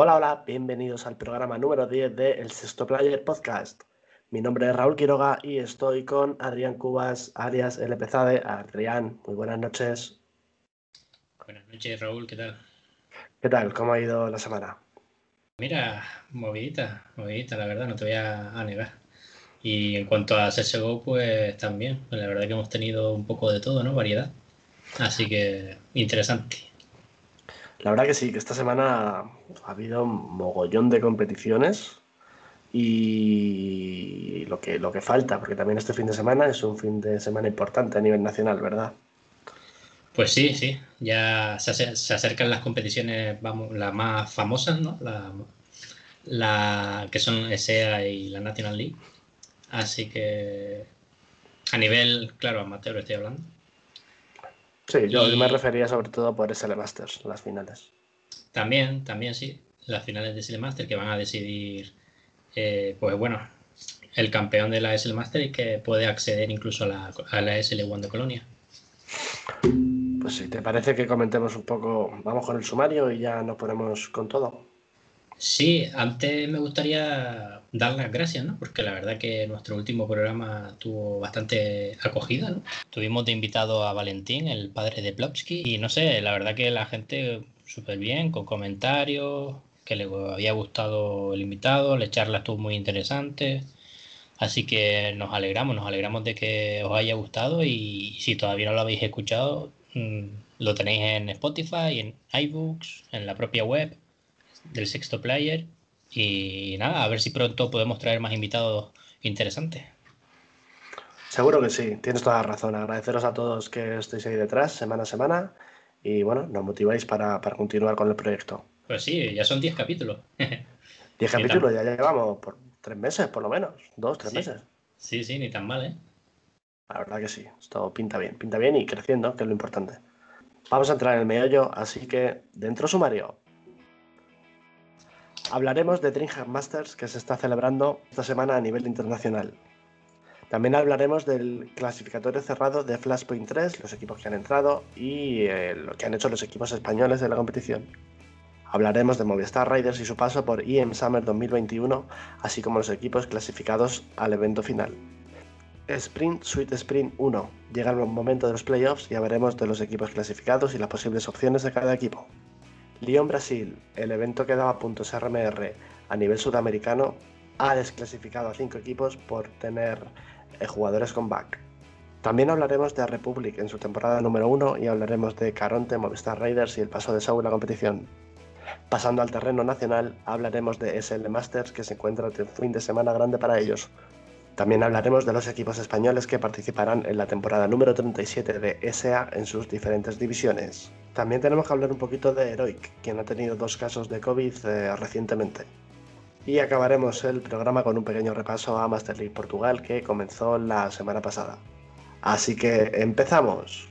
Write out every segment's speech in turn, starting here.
Hola, hola, bienvenidos al programa número 10 de El Sexto Player Podcast. Mi nombre es Raúl Quiroga y estoy con Adrián Cubas, alias LPZade. Adrián, muy buenas noches. Buenas noches, Raúl, ¿qué tal? ¿Qué tal? ¿Cómo ha ido la semana? Mira, movidita, movidita, la verdad, no te voy a, negar. Y en cuanto a CSGO, pues también, la verdad que hemos tenido un poco de todo, ¿no? Variedad. Así que interesante. La verdad que sí, que esta semana ha habido un mogollón de competiciones y lo que, lo que falta, porque también este fin de semana es un fin de semana importante a nivel nacional, ¿verdad? Pues sí, sí, ya se, acercan las competiciones, vamos, las más famosas, ¿no? La, que son SEA y la National League. Así que a nivel, claro, amateur estoy hablando. Sí, yo me refería sobre todo por SL Masters, las finales. También, también sí, las finales de SL Masters que van a decidir, eh, pues bueno, el campeón de la SL Master y que puede acceder incluso a la, a la SL1 de Colonia. Pues si te parece que comentemos un poco, vamos con el sumario y ya nos ponemos con todo. Sí, antes me gustaría dar las gracias, ¿no? Porque la verdad que nuestro último programa tuvo bastante acogida, ¿no? Tuvimos de invitado a Valentín, el padre de Plopsky, y no sé, la verdad que la gente súper bien, con comentarios, que le había gustado el invitado, la charla estuvo muy interesante. Así que nos alegramos, nos alegramos de que os haya gustado y si todavía no lo habéis escuchado, mm, lo tenéis en Spotify, en iBooks, en la propia web del Sexto Player. Y nada, a ver si pronto podemos traer más invitados interesantes. Seguro que sí, tienes toda la razón. Agradeceros a todos que estéis ahí detrás semana a semana y bueno, nos motiváis para, continuar con el proyecto. Pues sí, ya son 10 capítulos. 10 capítulos, ya llevamos por tres meses por lo menos, dos, tres meses. Sí, sí, ni tan mal, ¿eh? La verdad que sí, esto pinta bien, pinta bien y creciendo, que es lo importante. Vamos a entrar en el meollo, así que dentro sumario. Hablaremos de Dreamhack Masters que se está celebrando esta semana a nivel internacional. También hablaremos del clasificatorio cerrado de Flashpoint 3, los equipos que han entrado y eh, lo que han hecho los equipos españoles de la competición. Hablaremos de Movistar Riders y su paso por EM Summer 2021, así como los equipos clasificados al evento final. Sprint Suite Sprint 1. Llega el momento de los playoffs y hablaremos de los equipos clasificados y las posibles opciones de cada equipo. Lyon Brasil, el evento que daba puntos RMR a nivel sudamericano, ha desclasificado a 5 equipos por tener eh, jugadores con back. También hablaremos de Republic en su temporada número 1 y hablaremos de Caronte, Movistar Raiders y el paso de Saúl en la competición. Pasando al terreno nacional, hablaremos de SL Masters que se encuentra el fin de semana grande para ellos. También hablaremos de los equipos españoles que participarán en la temporada número 37 de SA en sus diferentes divisiones. También tenemos que hablar un poquito de Heroic, quien ha tenido dos casos de COVID eh, recientemente. Y acabaremos el programa con un pequeño repaso a Master League Portugal que comenzó la semana pasada. Así que empezamos.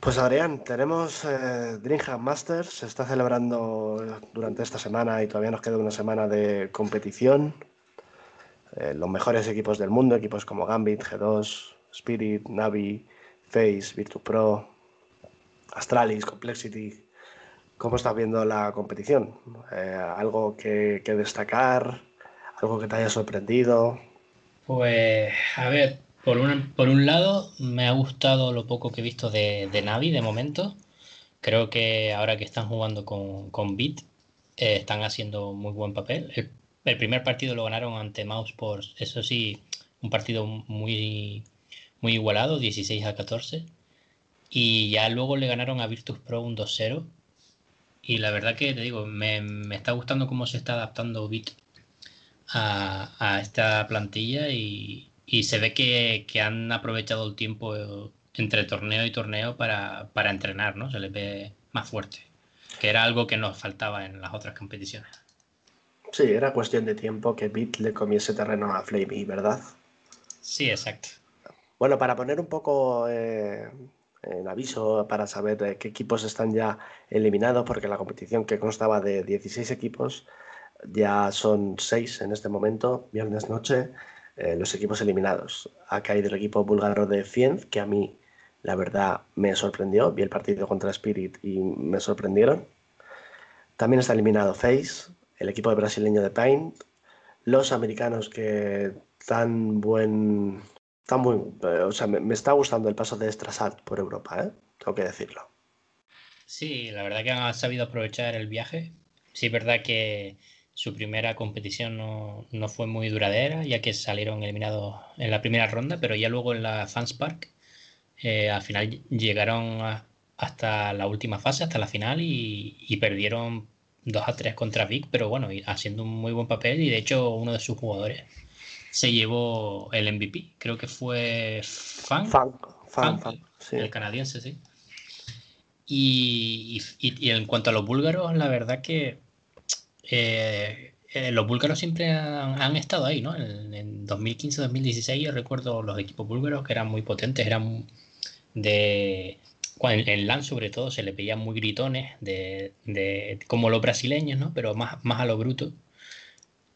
Pues Adrián, tenemos eh, Dreamhack Masters, se está celebrando durante esta semana y todavía nos queda una semana de competición. Eh, los mejores equipos del mundo, equipos como Gambit, G2, Spirit, Navi, Face, Virtus Pro, Astralis, Complexity. ¿Cómo estás viendo la competición? Eh, ¿Algo que, destacar? ¿Algo que te haya sorprendido? Pues, a ver, por un, por un lado, me ha gustado lo poco que he visto de, Navi de momento. Creo que ahora que están jugando con, con Bit, eh, están haciendo muy buen papel. El, el, primer partido lo ganaron ante por, eso sí, un partido muy, muy igualado, 16 a 14. Y ya luego le ganaron a Virtus Pro un 2-0. Y la verdad que te digo, me, está gustando cómo se está adaptando Bit a, esta plantilla y, se ve que, han aprovechado el tiempo entre torneo y torneo para, entrenar, ¿no? Se les ve más fuerte, que era algo que nos faltaba en las otras competiciones. Sí, era cuestión de tiempo que Bit le comiese terreno a Flamey, ¿verdad? Sí, exacto. Bueno, para poner un poco eh, en aviso para saber qué equipos están ya eliminados, porque la competición que constaba de 16 equipos ya son 6 en este momento, viernes noche, eh, los equipos eliminados. Ha caído el equipo búlgaro de Fienz, que a mí la verdad me sorprendió. Vi el partido contra Spirit y me sorprendieron. También está eliminado Face, el equipo brasileño de Paint, los americanos que tan buen... Tan muy, o sea, me, está gustando el paso de Strasat por Europa, ¿eh? tengo que decirlo. Sí, la verdad que han sabido aprovechar el viaje. Sí, es verdad que su primera competición no, fue muy duradera, ya que salieron eliminados en la primera ronda, pero ya luego en la Fans Park, eh, al final llegaron hasta la última fase, hasta la final, y, perdieron 2 a 3 contra Vic, pero bueno, haciendo un muy buen papel, y de hecho uno de sus jugadores se llevó el MVP, creo que fue Fan. Fan, el canadiense, sí. Y, y, en cuanto a los búlgaros, la verdad que eh, eh, los búlgaros siempre han, estado ahí, ¿no? En, 2015-2016 yo recuerdo los equipos búlgaros que eran muy potentes, eran de... En, LAN sobre todo se le veían muy gritones, de, como los brasileños, ¿no? Pero más, más a lo bruto.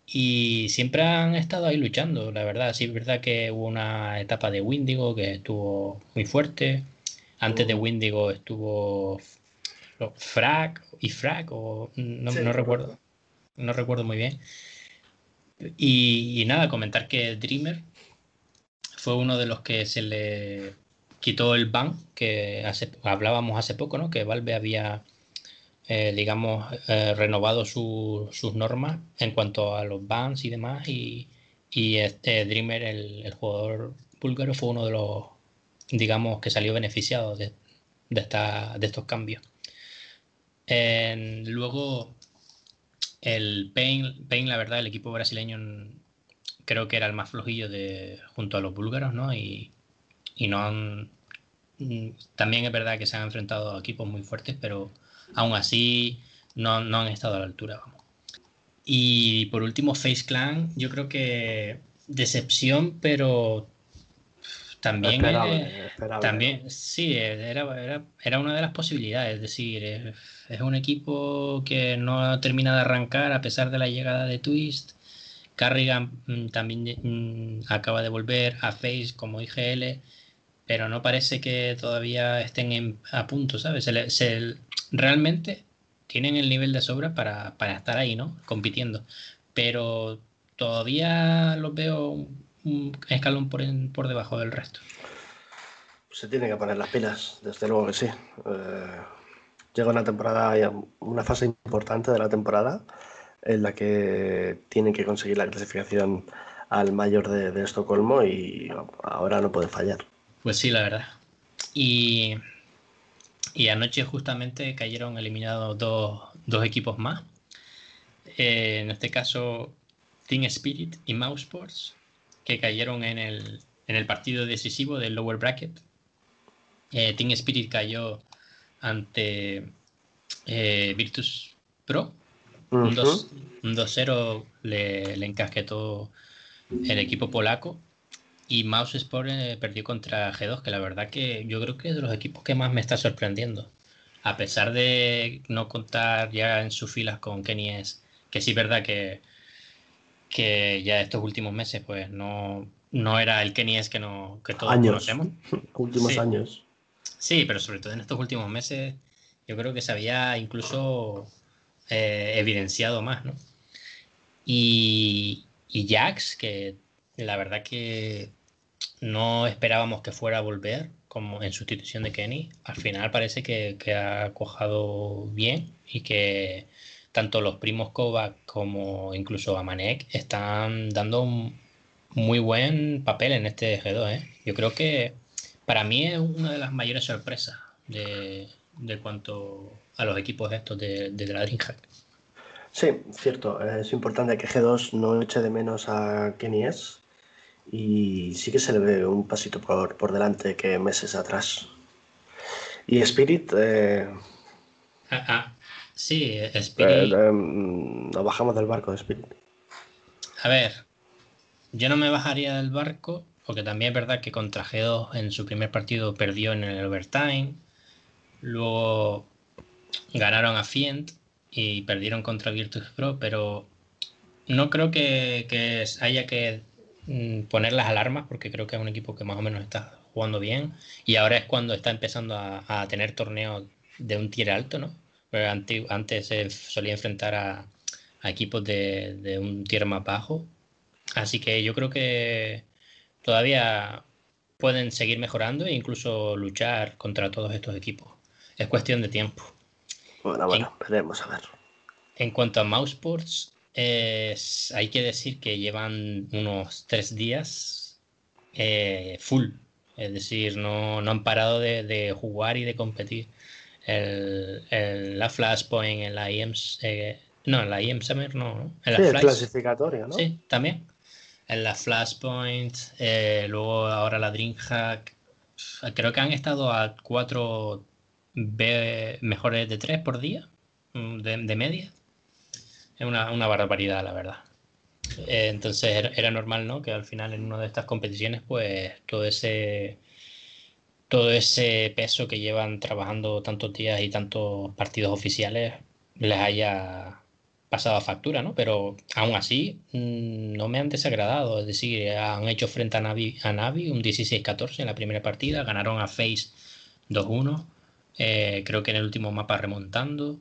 Y siempre han estado ahí luchando, la verdad. Sí, es verdad que hubo una etapa de Windigo que estuvo muy fuerte. Antes de. Windigo estuvo Frag y Frag, o no, no recuerdo no recuerdo muy bien. Y, nada, comentar que Dreamer fue uno de los que se le quitó el ban, que hablábamos hace poco, ¿no? Que Valve había, eh, digamos, eh, renovado sus normas en cuanto a los bans y demás. Y, este Dreamer, el, jugador búlgaro, fue uno de los, digamos, que salió beneficiado de, esta, de estos cambios. luego el Pain, Pain, la verdad, el equipo brasileño creo que era el más flojillo de junto a los búlgaros, ¿no? Y, no han. Mm, también es verdad que se han enfrentado a equipos muy fuertes, pero aún así no, han estado a la altura, vamos. Y por último, Face Clan, yo creo que decepción, pero también, también sí, era, era, una de las posibilidades. Es decir, es, un equipo que no termina de arrancar a pesar de la llegada de Twist. Carrigan mm, también mm, acaba de volver a Face como IGL, pero no parece que todavía estén a punto, ¿sabes? realmente tienen el nivel de sobra para, para estar ahí, ¿no? Compitiendo. Pero todavía los veo un escalón por, por debajo del resto. Se tiene que poner las pilas, desde luego que sí. Eh, llega una temporada, una fase importante de la temporada en la que tienen que conseguir la clasificación al mayor de, Estocolmo y ahora no puede fallar. Pues sí, la verdad. Y, y anoche justamente cayeron eliminados dos, dos equipos más. Eh, en este caso, Team Spirit y Mouse Sports que cayeron en el, en el partido decisivo del lower bracket. Eh, Team Spirit cayó ante eh, Virtus Pro. Un 2-0 le, le, encasquetó el equipo polaco. Y Mouse Sport eh, perdió contra G2, que la verdad que yo creo que es de los equipos que más me está sorprendiendo. A pesar de no contar ya en sus filas con Kenny S, que sí es verdad que que ya estos últimos meses pues no, no era el Kenny es que, no, que todos conocemos. últimos años. Sí, pero sobre todo en estos últimos meses yo creo que se había incluso eh, evidenciado más, ¿no? Y, y Jax, que la verdad que no esperábamos que fuera a volver como en sustitución de Kenny, al final parece que, ha cojado bien y que tanto los primos Kovac como incluso Amanek están dando un muy buen papel en este G2. ¿eh? Yo creo que para mí es una de las mayores sorpresas de, cuanto a los equipos estos de, de la DreamHack. Sí, cierto. Es importante que G2 no eche de menos a Kenny S. Y sí que se le ve un pasito por, por delante que meses atrás. Y Spirit. Eh... Ah, ah, Sí, Spirit. Eh, em, nos bajamos del barco de Spirit. A ver, yo no me bajaría del barco, porque también es verdad que contra G2 en su primer partido perdió en el overtime. Luego ganaron a Fient y perdieron contra Virtus Pro, pero no creo que, haya que mm, poner las alarmas, porque creo que es un equipo que más o menos está jugando bien. Y ahora es cuando está empezando a, a tener torneos de un tier alto, ¿no? Antes se solía enfrentar a, equipos de, un tier más bajo. Así que yo creo que todavía pueden seguir mejorando e incluso luchar contra todos estos equipos. Es cuestión de tiempo. Bueno, bueno, veremos a ver. En cuanto a Hay que decir que llevan unos tres días eh, full. Es decir, no, han parado de, jugar y de competir. El, la Flashpoint, en la IEM, eh, no, en la IEM Summer no, En la sí, el clasificatorio, ¿no? Sí, también. En la Flashpoint, eh, luego ahora la Dreamhack. Creo que han estado a cuatro mejores de tres por día, mm, de media es una, una barbaridad, la verdad. Eh, entonces era, normal, ¿no? Que al final en una de estas competiciones, pues todo ese todo ese peso que llevan trabajando tantos días y tantos partidos oficiales les haya pasado a factura, ¿no? Pero aún así mm, no me han desagradado, es decir, han hecho frente a Navi, a Navi un 16-14 en la primera partida, ganaron a Face 2-1, eh, creo que en el último mapa remontando,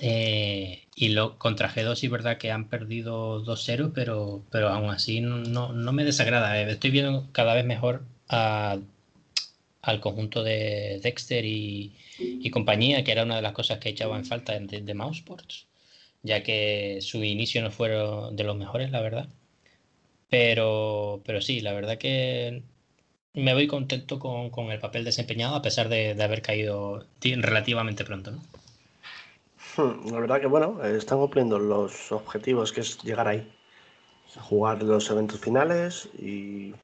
eh, y lo, contra G2 sí verdad que han perdido 2-0, pero, pero aún así no, me desagrada. Eh. Estoy viendo cada vez mejor al conjunto de Dexter y, compañía, que era una de las cosas que echaba en falta de, Mousesports, ya que su inicio no fueron de los mejores, la verdad. Pero, pero sí, la verdad que me voy contento con, el papel desempeñado a pesar de, de haber caído relativamente pronto. ¿no? Hmm, la verdad que bueno, están cumpliendo los objetivos que es llegar ahí, jugar los eventos finales y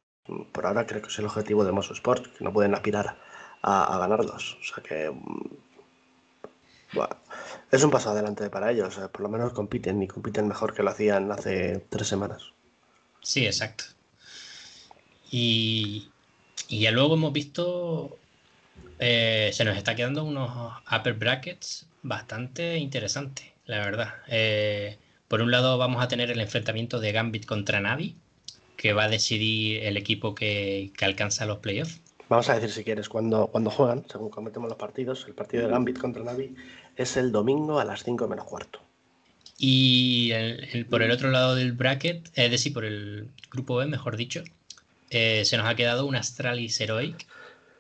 por ahora creo que es el objetivo de Mosso Sport, que no pueden aspirar a, ganarlos. O sea que mm, bueno, es un paso adelante para ellos, por lo menos compiten y compiten mejor que lo hacían hace tres semanas. Sí, exacto. Y, y ya luego hemos visto, eh, se nos está quedando unos upper brackets bastante interesante, la verdad. Eh, por un lado vamos a tener el enfrentamiento de Gambit contra Navi, que va a decidir el equipo que, alcanza los playoffs. Vamos a decir si quieres, cuando, cuando juegan, según cometemos los partidos, el partido de Gambit contra Navi es el domingo a las 5 menos cuarto. Y por el otro lado del bracket, es decir, por el grupo B, mejor dicho, eh, se nos ha quedado un Astralis Heroic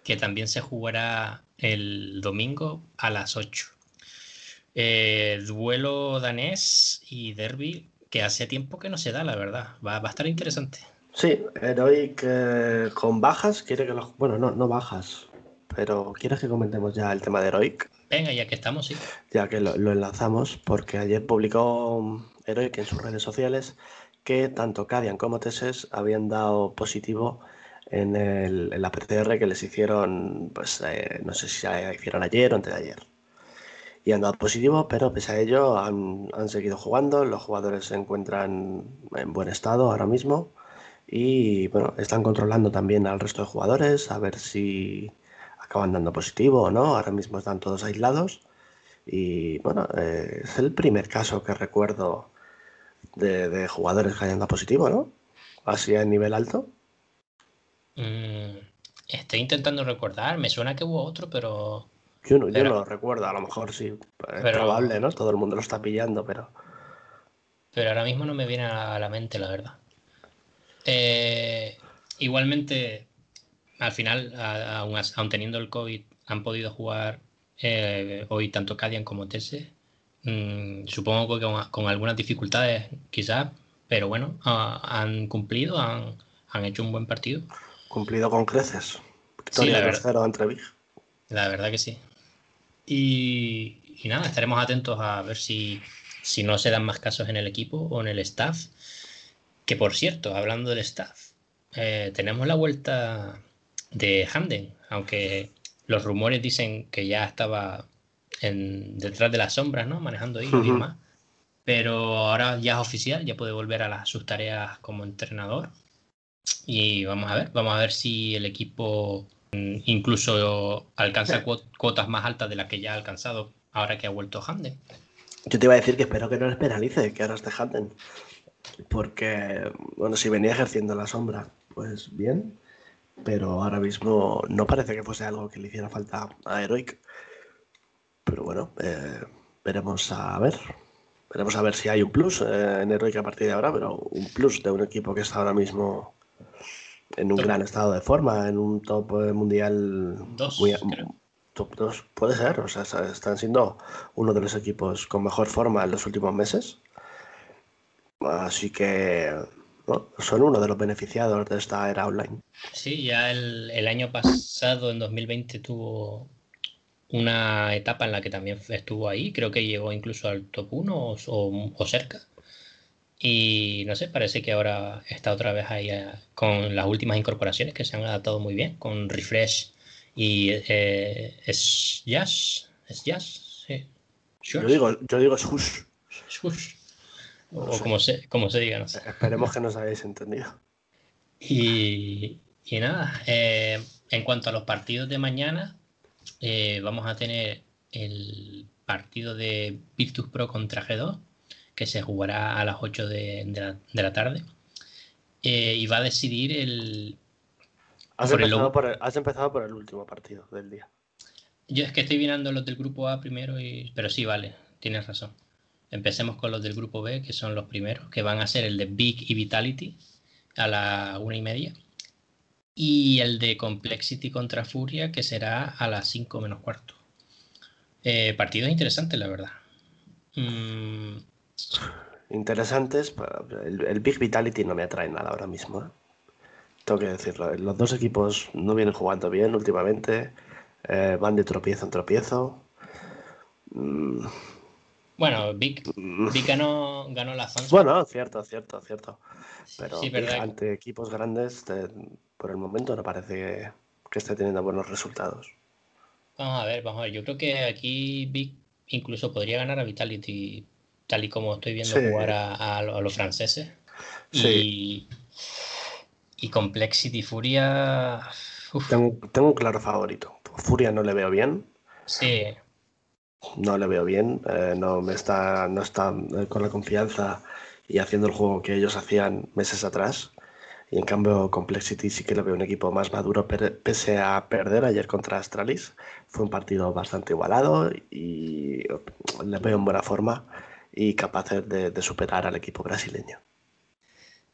que también se jugará el domingo a las 8. Eh, duelo danés y derby que hace tiempo que no se da, la verdad. Va, a estar interesante. Sí, Heroic eh, con bajas, quiere que los. Bueno, no, no bajas, pero ¿quieres que comentemos ya el tema de Heroic? Venga, ya que estamos, sí. Ya que lo, enlazamos, porque ayer publicó Heroic en sus redes sociales que tanto Cadian como Teses habían dado positivo en, el, la PCR que les hicieron, pues eh, no sé si hicieron ayer o antes de ayer y han dado positivo, pero pese a ello han, seguido jugando, los jugadores se encuentran en buen estado ahora mismo y bueno, están controlando también al resto de jugadores a ver si acaban dando positivo o no, ahora mismo están todos aislados y bueno, eh, es el primer caso que recuerdo de, jugadores que hayan dado positivo, ¿no? Así a nivel alto. Mm, estoy intentando recordar, me suena que hubo otro, pero yo no, lo recuerdo, a lo mejor sí. Es probable, ¿no? Todo el mundo lo está pillando, pero. Pero ahora mismo no me viene a la mente, la verdad. Eh, igualmente, al final, aún, teniendo el COVID, han podido jugar eh, hoy tanto Cadian como Tese. Mm, supongo que con, algunas dificultades, quizás, pero bueno, han cumplido, han, hecho un buen partido. Cumplido con creces. Victoria sí, entre Big. La verdad que sí. Y, nada, estaremos atentos a ver si, si no se dan más casos en el equipo o en el staff. Que por cierto, hablando del staff, eh, tenemos la vuelta de Hamden, aunque los rumores dicen que ya estaba en, detrás de las sombras, ¿no? Manejando ahí y demás. Pero ahora ya es oficial, ya puede volver a las, sus tareas como entrenador. Y vamos a ver, vamos a ver si el equipo incluso alcanza cuotas más altas de las que ya ha alcanzado ahora que ha vuelto Handen. Yo te iba a decir que espero que no les penalice que ahora esté Handen. Porque, bueno, si venía ejerciendo la sombra, pues bien. Pero ahora mismo no parece que fuese algo que le hiciera falta a Heroic. Pero bueno, eh, veremos a ver. Veremos a ver si hay un plus eh, en Heroic a partir de ahora, pero un plus de un equipo que está ahora mismo en un gran estado de forma, en un top eh, mundial Dos, muy, creo. top 2, puede ser, o sea, están siendo uno de los equipos con mejor forma en los últimos meses. Así que ¿no? son uno de los beneficiados de esta era online. Sí, ya el, el año pasado, en 2020, tuvo una etapa en la que también estuvo ahí, creo que llegó incluso al top 1 o, o- o cerca. Y no sé, parece que ahora está otra vez ahí eh, con las últimas incorporaciones que se han adaptado muy bien, con Refresh y eh, es Jazz, es Jazz, sí. Yo digo, yo digo shush. Shush. No O sé. como se, como se diga, no sé. Esperemos que nos hayáis entendido. Y, y nada, eh, en cuanto a los partidos de mañana, vamos a tener el partido de Virtus Pro contra G2, que se jugará a las 8 de, de la, de la tarde. Eh, y va a decidir el... Has Por empezado por, el, has empezado por el último partido del día. Yo es que estoy mirando los del grupo A primero, y... pero sí, vale, tienes razón. Empecemos con los del grupo B, que son los primeros, que van a ser el de Big y Vitality a la una y media. Y el de Complexity contra Furia, que será a las 5 menos cuarto. Eh, partidos interesantes, la verdad. Mm, Interesantes, el, el Big Vitality no me atrae nada ahora mismo. ¿eh? Tengo que decirlo. Los dos equipos no vienen jugando bien últimamente. eh, van de tropiezo en tropiezo. Mm, bueno, Big, mm, Big ganó, ganó la fans. Bueno, cierto, cierto, cierto. Pero sí, ante equipos grandes, te- por el momento no parece que, que esté teniendo buenos resultados. Vamos a ver, vamos a ver. Yo creo que aquí Big incluso podría ganar a Vitality, tal y como estoy viendo Sí. jugar a, a lo- a los franceses. Sí. Y, y Complexity Furia. Tengo, tengo un claro favorito. Furia no le veo bien. sí, No le veo bien. eh, no me está, no está eh, con la confianza y haciendo el juego que ellos hacían meses atrás. Y en cambio, Complexity sí que le veo un equipo más maduro, pese a perder ayer contra Astralis. Fue un partido bastante igualado y le veo en buena forma y capaz de, de superar al equipo brasileño.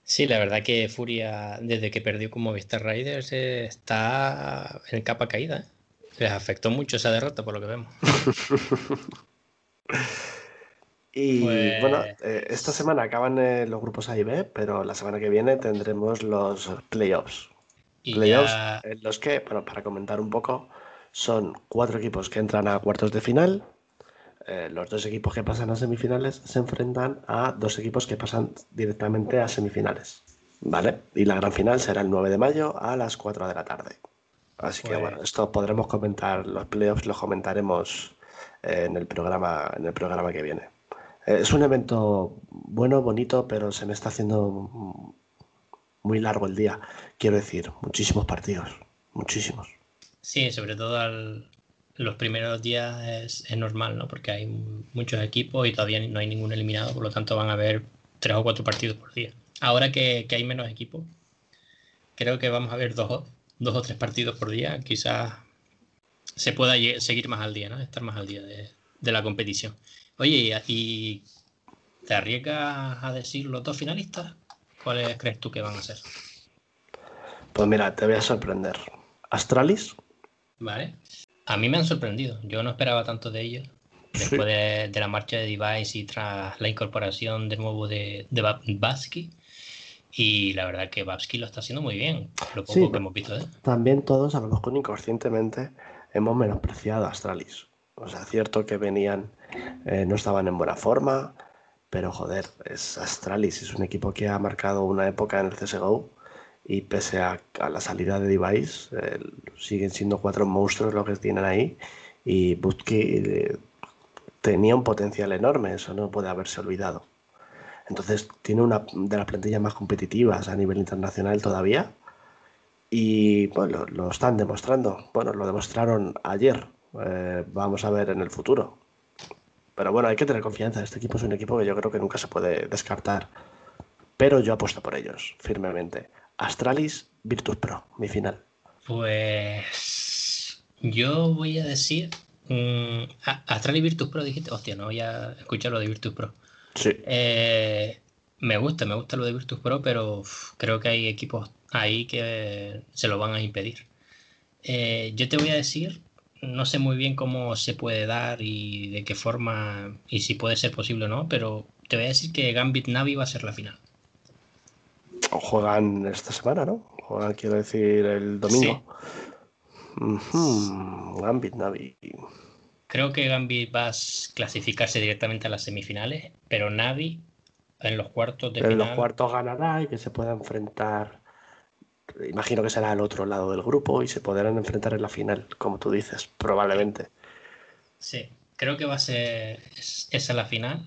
sí, la verdad que Furia, desde que perdió con Movistar Raiders, eh, está en capa caída. ¿eh? Les afectó mucho esa derrota, por lo que vemos. Y Pues- bueno, eh, esta semana acaban los grupos A y B, pero la semana que viene tendremos los playoffs. Y Playoffs ya, en los que, bueno, para comentar un poco, son cuatro equipos que entran a cuartos de final. Eh, los dos equipos que pasan a semifinales se enfrentan a dos equipos que pasan directamente a semifinales. ¿Vale? Y la gran final será el 9 de mayo a las 4 de la tarde. Así que bueno, esto podremos comentar, los playoffs los comentaremos eh, en el programa, en el programa que viene. Eh, Es un evento bueno, bonito, pero se me está haciendo muy largo el día. Quiero decir, muchísimos partidos, muchísimos. sí, sobre todo al- los primeros días es, es normal, ¿no? Porque hay muchos equipos y todavía no hay ningún eliminado, por lo tanto van a haber tres o cuatro partidos por día. Ahora que, que hay menos equipos, creo que vamos a ver dos, o- dos o tres partidos por día. Quizás se pueda seguir más al día, ¿no? Estar más al día de, de la competición. Oye, ¿y y te arriesgas a decir los dos finalistas? ¿Cuáles crees tú que van a ser? Pues mira, te voy a sorprender. Astralis, Vale. A mí me han sorprendido. Yo no esperaba tanto de ellos. Después de, de la marcha de Device y tras la incorporación de nuevo de, de Ba- Babsky. Y la verdad que Babsky lo está haciendo muy bien. Lo poco Sí, que hemos visto también todos, a lo mejor inconscientemente, hemos menospreciado a Astralis. O sea, cierto que venían, eh, no estaban en buena forma, pero joder, es Astralis, es un equipo que ha marcado una época en el CSGO y pese a, a la salida de Device, eh, siguen siendo cuatro monstruos lo que tienen ahí y Butki eh, tenía un potencial enorme, eso no puede haberse olvidado. Entonces, tiene una de las plantillas más competitivas a nivel internacional todavía. Y bueno, lo, lo están demostrando. Bueno, lo demostraron ayer. Eh, vamos a ver en el futuro. Pero bueno, hay que tener confianza. Este equipo es un equipo que yo creo que nunca se puede descartar. Pero yo apuesto por ellos, firmemente. Astralis, Virtus Pro, mi final. Pues yo voy a decir Mm, Astral y Virtus Pro dijiste, hostia, no voy a escuchar lo de Virtus Pro. Sí. Eh, me gusta, me gusta lo de Virtus Pro, pero creo que hay equipos ahí que se lo van a impedir. Eh, yo te voy a decir, no sé muy bien cómo se puede dar y de qué forma y si puede ser posible o no, pero te voy a decir que Gambit Navi va a ser la final. Juegan esta semana, ¿no? Juegan, quiero decir, el domingo. Gambit Navi. Creo que Gambit va a clasificarse directamente a las semifinales, pero Navi en los cuartos de final. En los cuartos ganará y que se pueda enfrentar. Imagino que será al otro lado del grupo y se podrán enfrentar en la final, como tú dices, probablemente. Sí, creo que va a ser esa la final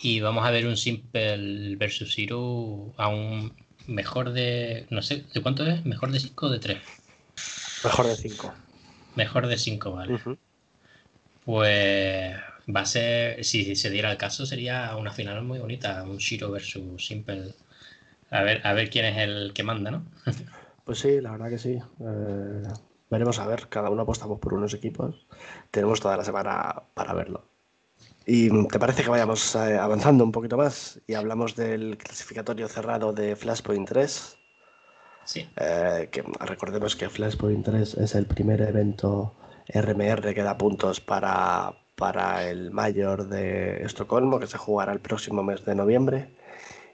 y vamos a ver un Simple versus Zero a un mejor de. No sé, ¿de cuánto es? ¿Mejor de 5 o de 3? Mejor de 5. Mejor de 5, vale. Pues va a ser, si se diera el caso, sería una final muy bonita, un Shiro versus Simple. A ver, a ver quién es el que manda, ¿no? pues sí, la verdad que sí. Eh, veremos a ver, cada uno apostamos por unos equipos. Tenemos toda la semana para verlo. ¿Y te parece que vayamos eh, avanzando un poquito más y hablamos del clasificatorio cerrado de Flashpoint 3? Sí. Eh, que recordemos que Flashpoint 3 es el primer evento RMR que da puntos para, para el Mayor de Estocolmo, que se jugará el próximo mes de noviembre.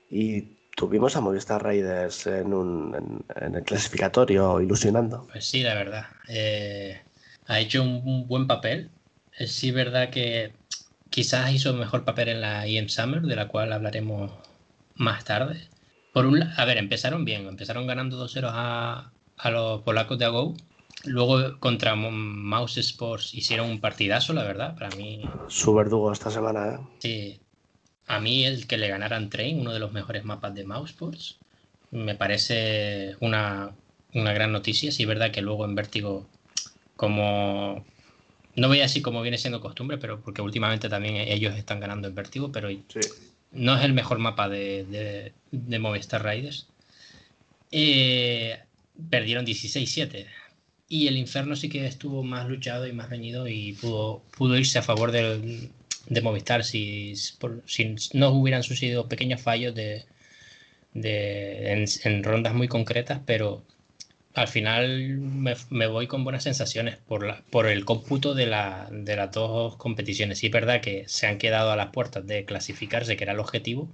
Y tuvimos a Movistar Raiders en, un, en, el clasificatorio ilusionando. Pues sí, la verdad. Eh, ha hecho un, buen papel. Es sí verdad que quizás hizo mejor papel en la IM Summer, de la cual hablaremos más tarde. Por un a ver, empezaron bien, empezaron ganando 2-0 a, a, los polacos de Ago. Luego contra Mouse Sports hicieron un partidazo, la verdad, para mí. Su verdugo esta semana, ¿eh? Sí. A mí el que le ganaran Train, uno de los mejores mapas de Mouse Sports, me parece una, una gran noticia. Sí, es verdad que luego en Vértigo, como no voy a decir como viene siendo costumbre, pero porque últimamente también ellos están ganando en vértigo, pero no es el mejor mapa de, de, Movistar Riders. Eh, perdieron 16-7. Y el Inferno sí que estuvo más luchado y más reñido y pudo, pudo irse a favor de Movistar si, si, no hubieran sucedido pequeños fallos de, en, en, rondas muy concretas, pero al final me, voy con buenas sensaciones por, la, por el cómputo de, la, de las dos competiciones. Sí es verdad que se han quedado a las puertas de clasificarse, que era el objetivo,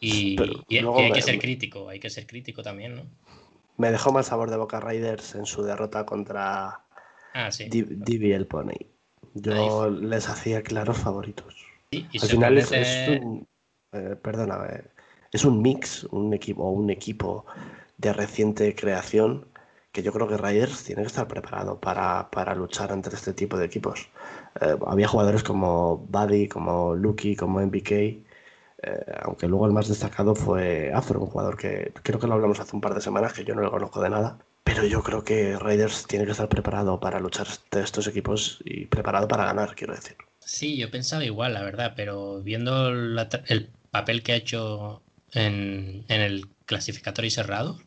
y, hay que ser crítico, hay que ser crítico también, ¿no? Me dejó mal sabor de Boca Riders en su derrota contra ah, sí. Divi el Pony. Yo les hacía claros favoritos. Al final es, un... Eh, perdona, eh, es un mix, un equipo, un equipo de reciente creación que yo creo que Raiders tiene que estar preparado para, luchar ante este tipo de equipos. Eh, había jugadores como Buddy, como Lucky, como MBK, eh, aunque luego el más destacado fue Afro, un jugador que creo que lo hablamos hace un par de semanas, que yo no lo conozco de nada. Pero yo creo que Raiders tiene que estar preparado para luchar ante estos equipos y preparado para ganar, quiero decir. Sí, yo pensaba igual, la verdad, pero viendo el papel que ha hecho en, en el clasificatorio cerrado,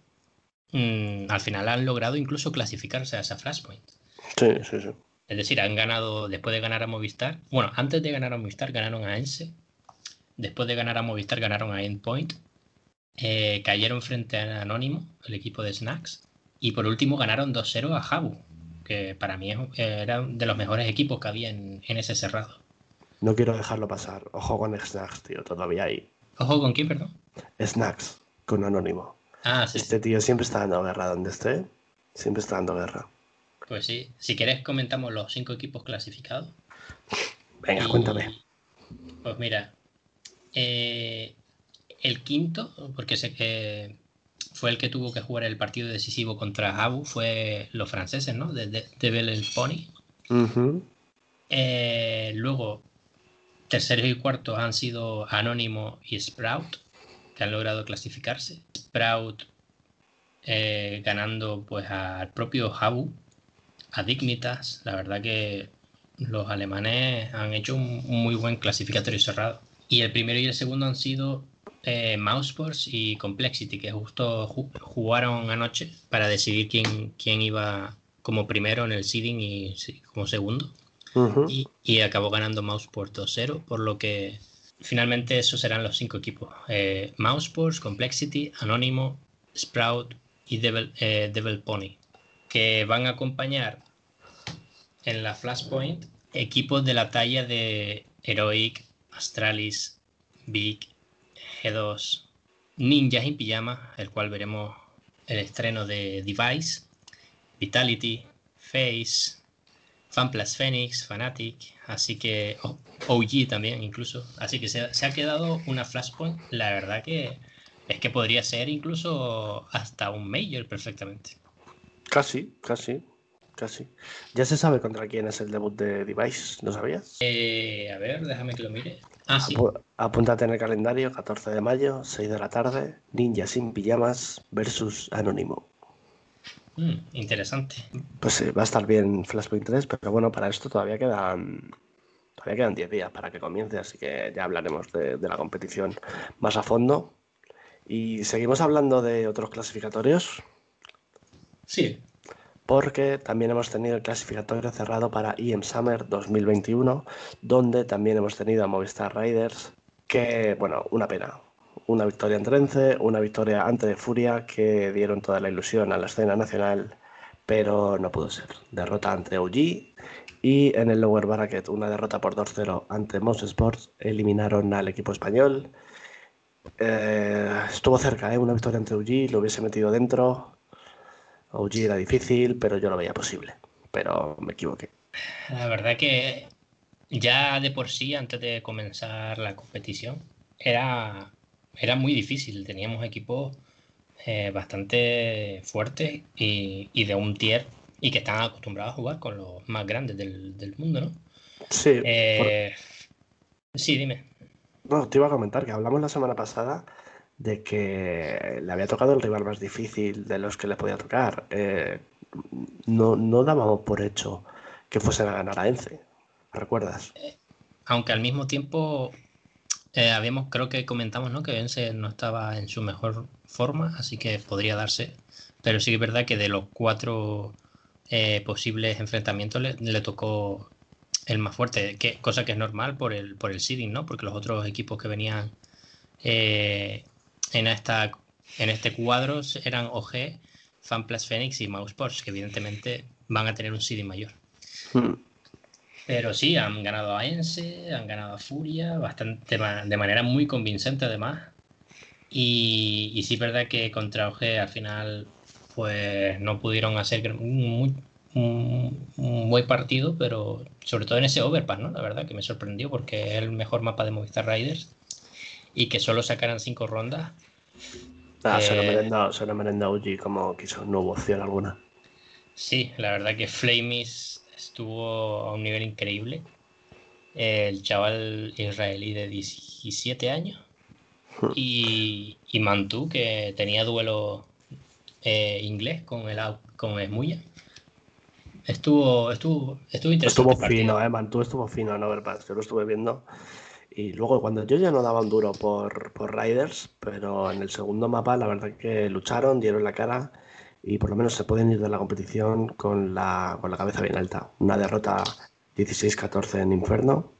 mm, al final han logrado incluso clasificarse a esa Flashpoint. Sí, sí, sí. Es decir, han ganado, después de ganar a Movistar, bueno, antes de ganar a Movistar ganaron a Ense, después de ganar a Movistar ganaron a Endpoint, eh, cayeron frente a Anónimo, el equipo de Snacks, y por último ganaron 2-0 a Jabu, que para mí era de los mejores equipos que había en, en ese cerrado. No quiero dejarlo pasar. Ojo con Snacks, tío, todavía hay. ¿Ojo con quién, perdón? Snacks, con Anónimo. Ah, este tío siempre está dando guerra donde esté. Siempre está dando guerra. Pues sí. Si quieres, comentamos los cinco equipos clasificados. Venga, cuéntame. Pues mira, eh, el quinto, porque sé que fue el que tuvo que jugar el partido decisivo contra Abu, fue los franceses, ¿no? De, de, el Pony. Eh, luego, tercero y cuarto han sido Anónimo y Sprout, que han logrado clasificarse. Sprout eh, ganando pues al propio Habu, a Dignitas. La verdad que los alemanes han hecho un, muy buen clasificatorio cerrado. Y el primero y el segundo han sido eh, Mousesports y Complexity, que justo jugaron anoche para decidir quién, quién iba como primero en el seeding y como segundo. y, acabó ganando Mouseport 2-0, por lo que finalmente esos serán los cinco equipos. Eh, Mouseport, Complexity, Anónimo, Sprout y Devil, eh, Devil Pony, que van a acompañar en la Flashpoint equipos de la talla de Heroic, Astralis, Big, G2, Ninjas en Pijama, el cual veremos el estreno de Device, Vitality, Face, FanPlus Phoenix, Fanatic, así que OG también incluso. Así que se, se, ha quedado una Flashpoint, la verdad que es que podría ser incluso hasta un Major perfectamente. Casi, casi, casi. Ya se sabe contra quién es el debut de Device, ¿no sabías? Eh, a ver, déjame que lo mire. Ah, sí. apúntate en el calendario, 14 de mayo, 6 de la tarde, Ninja sin pijamas versus Anónimo. Mm, interesante. Pues sí, va a estar bien Flashpoint 3, pero bueno, para esto todavía quedan todavía quedan 10 días para que comience, así que ya hablaremos de, de la competición más a fondo. Y seguimos hablando de otros clasificatorios. Sí, porque también hemos tenido el clasificatorio cerrado para IEM Summer 2021, donde también hemos tenido a Movistar Riders, que, bueno, una pena. Una victoria en Trence, una victoria ante Furia, que dieron toda la ilusión a la escena nacional, pero no pudo ser. Derrota ante OG y en el Lower Bracket una derrota por 2-0 ante Mouse Sports, eliminaron al equipo español. Eh, estuvo cerca, ¿eh? una victoria ante OG, lo hubiese metido dentro, OG era difícil, pero yo lo veía posible. Pero me equivoqué. La verdad que ya de por sí, antes de comenzar la competición, era, era muy difícil. Teníamos equipos eh, bastante fuertes y, de un tier y que están acostumbrados a jugar con los más grandes del, mundo, ¿no? Sí. Eh, sí, dime. No, te iba a comentar que hablamos la semana pasada de que le había tocado el rival más difícil de los que le podía tocar. Eh, no, no dábamos por hecho que fuesen a ganar a Ence. ¿Recuerdas? Aunque al mismo tiempo eh, habíamos, creo que comentamos, ¿no? Que Ence no estaba en su mejor forma, así que podría darse. Pero sí que es verdad que de los cuatro eh, posibles enfrentamientos le, tocó el más fuerte, que, cosa que es normal por el, por el seeding, ¿no? Porque los otros equipos que venían en, esta, en este cuadro eran OG, FanPlus Phoenix y Mousesports, que evidentemente van a tener un CD mayor. Hmm. Pero sí, han ganado a Ense, han ganado a Furia, bastante de manera muy convincente además. Y, y sí es verdad que contra OG al final pues no pudieron hacer un, un, buen partido, pero sobre todo en ese overpass, ¿no? La verdad que me sorprendió porque es el mejor mapa de Movistar Riders y que solo sacaran cinco rondas. Ah, se, lo merenda, se lo como quiso, no hubo opción alguna. Sí, la verdad que Flamis estuvo a un nivel increíble. El chaval israelí de 17 años. Hmm. Y, y Mantú, que tenía duelo eh, inglés con el con Esmuya. Estuvo, estuvo, estuvo interesante. Estuvo fino, eh, Mantú estuvo fino en Overpass. Yo lo estuve viendo y luego cuando yo ya no daba un duro por, por Riders, pero en el segundo mapa la verdad que lucharon, dieron la cara y por lo menos se pueden ir de la competición con la, con la cabeza bien alta. Una derrota 16-14 en Inferno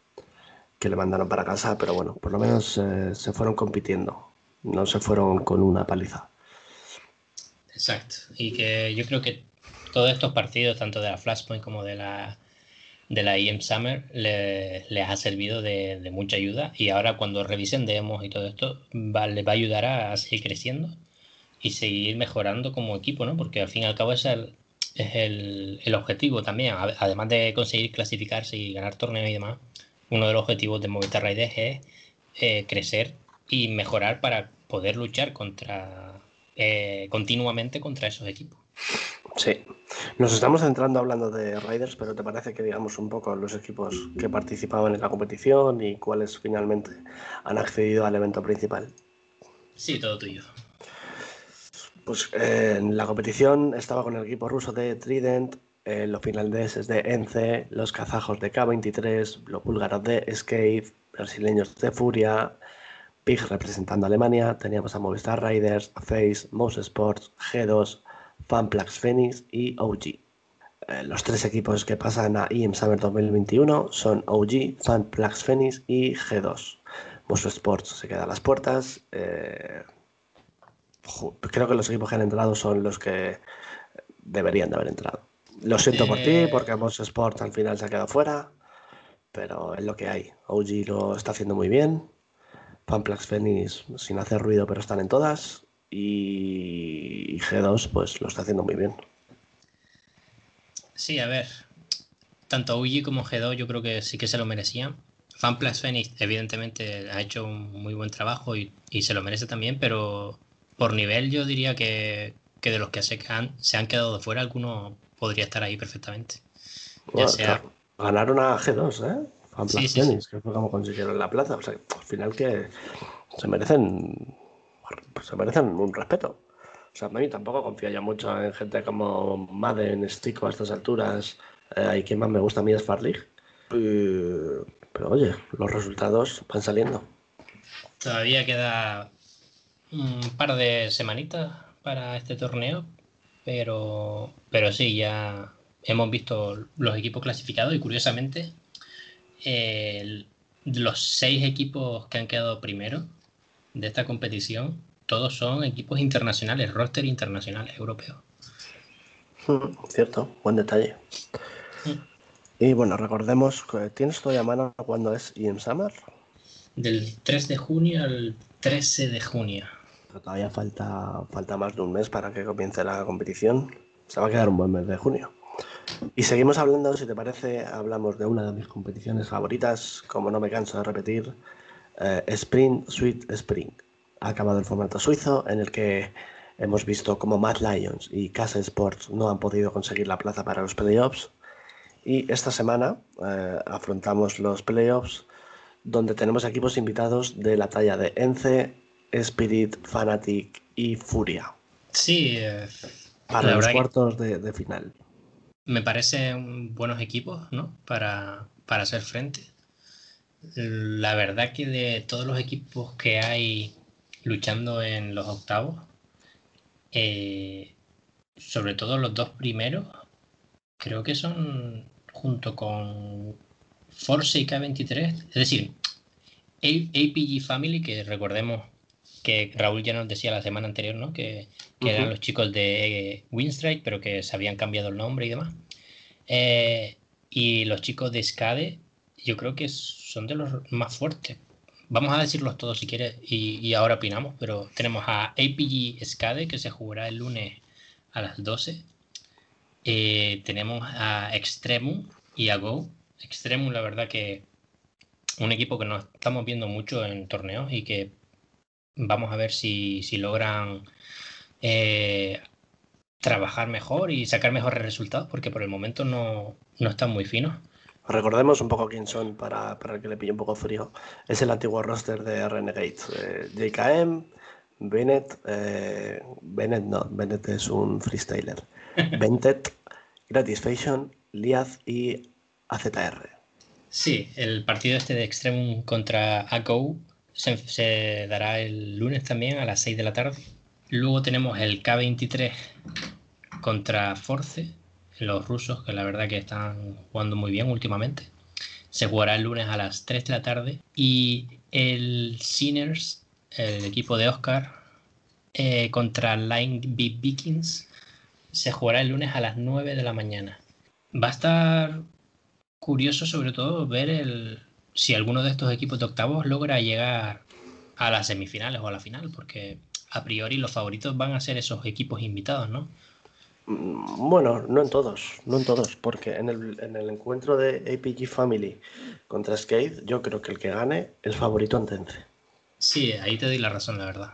que le mandaron para casa, pero bueno, por lo menos eh, se fueron compitiendo, no se fueron con una paliza. Exacto, y que yo creo que todos estos partidos, tanto de la Flashpoint como de la de la IM Summer les ha servido de, mucha ayuda y ahora cuando revisen demos y todo esto les va a ayudar a, seguir creciendo y seguir mejorando como equipo, ¿no? Porque al fin y al cabo es el, es el, objetivo también, además de conseguir clasificarse y ganar torneos y demás, uno de los objetivos de Movistar Raiders es eh, crecer y mejorar para poder luchar contra eh, continuamente contra esos equipos. Sí, nos estamos centrando hablando de Riders, pero ¿te parece que digamos un poco los equipos que participaban en la competición y cuáles finalmente han accedido al evento principal? Sí, todo tuyo. Pues eh, en la competición estaba con el equipo ruso de Trident, eh, los finlandeses de ENCE, los kazajos de K23, los búlgaros de Escape, brasileños de Furia, PIG representando Alemania, teníamos a Movistar Riders, Face, Mouse Sports, G2, Fanplax Phoenix y OG. Eh, los tres equipos que pasan a IEM Summer 2021 son OG, Funplex Phoenix y G2. Mosu Sports se queda a las puertas. Eh, creo que los equipos que han entrado son los que deberían de haber entrado. Lo siento por ti, Eh. porque Mosu Sports al final se ha quedado fuera, pero es lo que hay. OG lo está haciendo muy bien. Funplex Phoenix sin hacer ruido, pero están en todas. Y G2 pues lo está haciendo muy bien. Sí, a ver. Tanto UG como G2 yo creo que sí que se lo merecían. Fanplex Phoenix evidentemente ha hecho un muy buen trabajo y, y se lo merece también, pero por nivel yo diría que, que de los que se han, se han quedado de fuera, alguno podría estar ahí perfectamente. Ya Bueno, sea- Ganaron a G2, ¿eh? Funplex Sí, sí, que fue como consiguieron la plaza. O sea, al final que se merecen se merecen un respeto. O sea, a mí tampoco confío ya mucho en gente como Madden, Stico a estas alturas. Eh, y quien más me gusta a mí es Farlig. Pero oye, los resultados van saliendo. Todavía queda un par de semanitas para este torneo, pero, pero sí, ya hemos visto los equipos clasificados y curiosamente el- los seis equipos que han quedado primero de esta competición, todos son equipos internacionales, roster internacionales europeos. Cierto, buen detalle. Mm. Y bueno, recordemos tienes todavía mano cuando es IEM Summer. Del 3 de junio al 13 de junio. Todavía falta, falta más de un mes para que comience la competición. Se va a quedar un buen mes de junio. Y seguimos hablando, si te parece, hablamos de una de mis competiciones favoritas, como no me canso de repetir, eh, Sprint Sweet Spring. Ha acabado el formato suizo en el que hemos visto como Mad Lions y Casa Sports no han podido conseguir la plaza para los playoffs. Y esta semana eh, afrontamos los playoffs donde tenemos equipos invitados de la talla de Ence, Spirit, Fnatic y Furia Sí, eh, para los cuartos de, de final. me parecen buenos equipos, ¿no? Para, para hacer frente. La verdad que de todos los equipos que hay luchando en los octavos, eh, sobre todo los dos primeros, creo que son junto con Force y K23, es decir, APG Family, que recordemos que Raúl ya nos decía la semana anterior, ¿no? Que, que eran los chicos de eh, Winstrike, pero que se habían cambiado el nombre y demás. Eh, y los chicos de Skade, yo creo que son de los más fuertes. Vamos a decirlos todos si quieres y, y ahora opinamos, pero tenemos a APG Skade que se jugará el lunes a las 12. Eh, tenemos a Extremum y a Go. Extremum, la verdad que un equipo que nos estamos viendo mucho en torneos y que vamos a ver si, si logran eh, trabajar mejor y sacar mejores resultados, porque por el momento no, no están muy finos. Recordemos un poco quién son para, para el que le pille un poco frío. Es el antiguo roster de Renegade. Eh, JKM, Bennett, eh, Bennett no, Bennett es un freestyler. Ventet, Gratisfation, Liaz y AZR. Sí, el partido este de Extremum contra ACO se, dará el lunes también a las 6 de la tarde. Luego tenemos el K23 contra Force, los rusos, que la verdad que están jugando muy bien últimamente. Se jugará el lunes a las 3 de la tarde. Y el Sinners, el equipo de Oscar, eh, contra Line B Vikings, se jugará el lunes a las 9 de la mañana. Va a estar curioso sobre todo ver el, si alguno de estos equipos de octavos logra llegar a las semifinales o a la final, porque a priori los favoritos van a ser esos equipos invitados, ¿no? Mm, Bueno, no en todos, no en todos, porque en el, en el encuentro de APG Family contra Skate, yo creo que el que gane es favorito ante Ence. Sí, ahí te doy la razón, la verdad.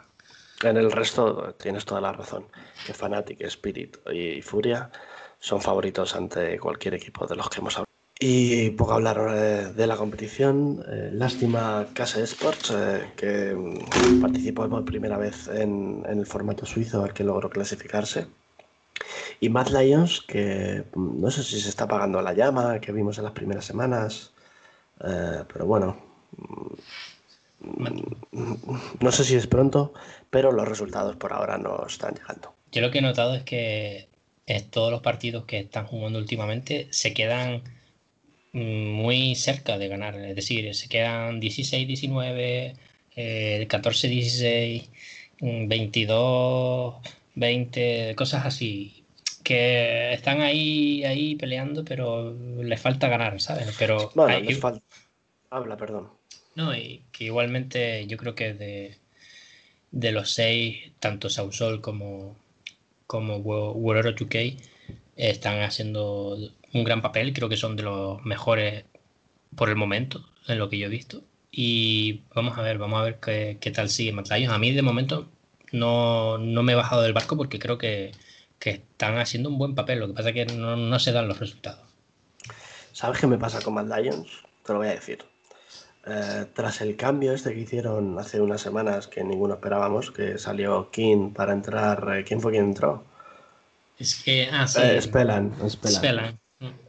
En el resto tienes toda la razón. Que Fnatic, Spirit y Furia son favoritos ante cualquier equipo de los que hemos hablado. Y poco hablar ahora de, la competición. Eh, lástima Casa Sports, eh, que mm, participó por primera vez en, en el formato suizo, al que logró clasificarse. Y Mad Lions, que mm, no sé si se está apagando la llama que vimos en las primeras semanas. eh, pero bueno, no sé si es pronto, pero los resultados por ahora no están llegando. Yo lo que he notado es que en todos los partidos que están jugando últimamente se quedan mm, muy cerca de ganar. Es decir, se quedan 16-19, 14-16, 22, 20, cosas así. Que están ahí, ahí peleando, pero les falta ganar, ¿sabes? Pero bueno, les falta. Habla, perdón. No, y que igualmente yo creo que de, de los seis, tanto Sausol como, como World 2K están haciendo un gran papel. Creo que son de los mejores por el momento, en lo que yo he visto. Y vamos a ver, vamos a ver qué, qué tal sigue Mad A mí de momento no, no, me he bajado del barco porque creo que, que, están haciendo un buen papel. Lo que pasa es que no, no se dan los resultados. ¿Sabes qué me pasa con Mad Lions? Te lo voy a decir. Eh, tras el cambio este que hicieron hace unas semanas que ninguno esperábamos, que salió King para entrar. Eh, ¿Quién fue quien entró? Es que. Ah, sí. Eh, Spellan.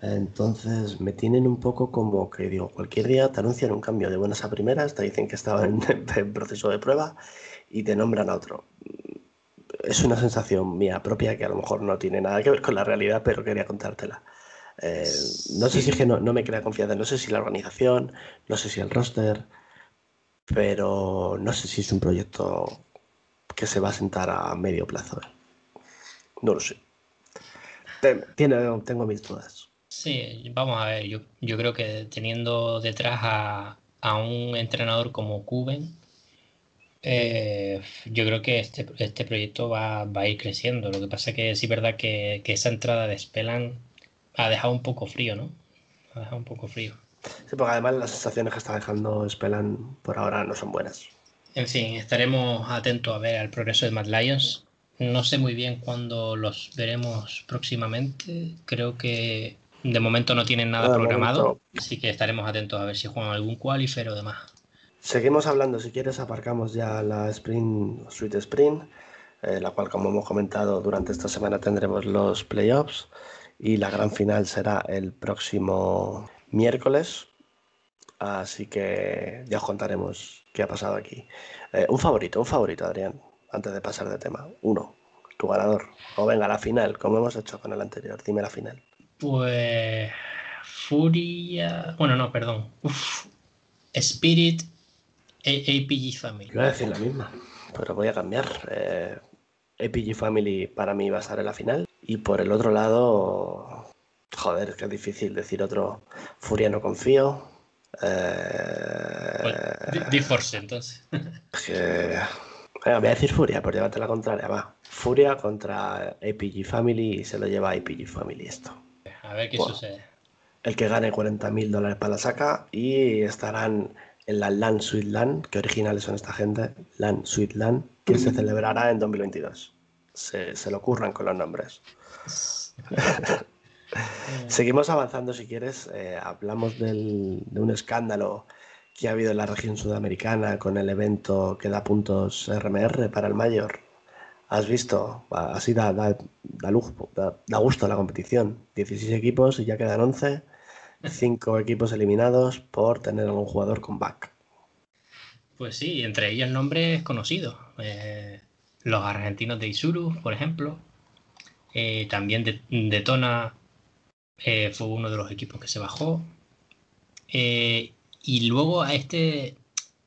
Entonces me tienen un poco como que digo, cualquier día te anuncian un cambio de buenas a primeras, te dicen que estaba en, proceso de prueba y te nombran a otro. Es una sensación mía propia que a lo mejor no tiene nada que ver con la realidad, pero quería contártela. Eh, no sé si es que no, me crea confianza, no sé si la organización, no sé si el roster, pero no sé si es un proyecto que se va a sentar a medio plazo. ¿eh? No lo sé. Tiene, tengo mis dudas. Sí, vamos a ver, yo, yo creo que teniendo detrás a, a un entrenador como Cuben, eh, yo creo que este, este proyecto va, va, a ir creciendo. Lo que pasa es que sí es verdad que, que esa entrada de Spellan ha dejado un poco frío, ¿no? Ha dejado un poco frío. Sí, porque además las sensaciones que está dejando Spellan por ahora no son buenas. En fin, estaremos atentos a ver el progreso de Mad Lions. No sé muy bien cuándo los veremos próximamente. Creo que de momento no tienen nada programado, así que estaremos atentos a ver si juegan algún qualifier o demás. Seguimos hablando, si quieres aparcamos ya la Sprint, Sweet Sprint, eh, la cual como hemos comentado durante esta semana tendremos los playoffs y la gran final será el próximo miércoles. Así que ya os contaremos qué ha pasado aquí. Eh, un favorito, un favorito, Adrián, antes de pasar de tema. Uno, tu ganador. O venga, la final, como hemos hecho con el anterior. Dime la final. Pues. Furia. Bueno, no, perdón. Spirit APG Family. Voy a decir la misma, pero voy a cambiar. Eh, APG Family para mí va a estar en la final. Y por el otro lado, joder, que es difícil decir otro. Furia no confío. Eh... Force entonces. Que... voy a decir Furia, por llevarte la contraria, va. Furia contra APG Family y se lo lleva APG Family esto. A ver qué sucede. El que gane 40 mil dólares para la saca y estarán en la Land Sweet Land, que originales son esta gente, Land Sweet Land, que se celebrará en 2022. Se, se lo ocurran con los nombres. Seguimos avanzando si quieres. Eh, hablamos del, de un escándalo que ha habido en la región sudamericana con el evento que da puntos RMR para el mayor. ¿Has visto? Así da, da, da, gusto la competición. 16 equipos y ya quedan 11 cinco equipos eliminados por tener algún jugador con back. Pues sí, entre ellos nombres conocidos. Eh, los argentinos de Isuru, por ejemplo. Eh, también de, Detona eh, fue uno de los equipos que se bajó. y luego a este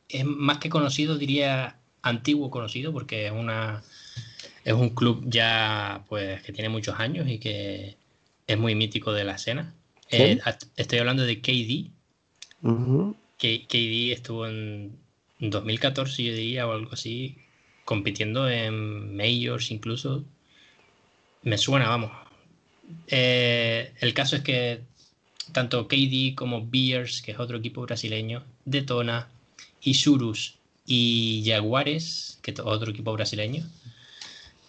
es más que conocido, diría antiguo conocido, porque es una es un club ya pues que tiene muchos años y que es muy mítico de la escena. Eh, estoy hablando de KD. KD estuvo en 2014, yo diría, o algo así, compitiendo en Majors incluso. Me suena, vamos. Eh, el caso es que tanto KD como Beers, que es otro equipo brasileño, Detona, Isurus y Jaguares, que es otro equipo brasileño,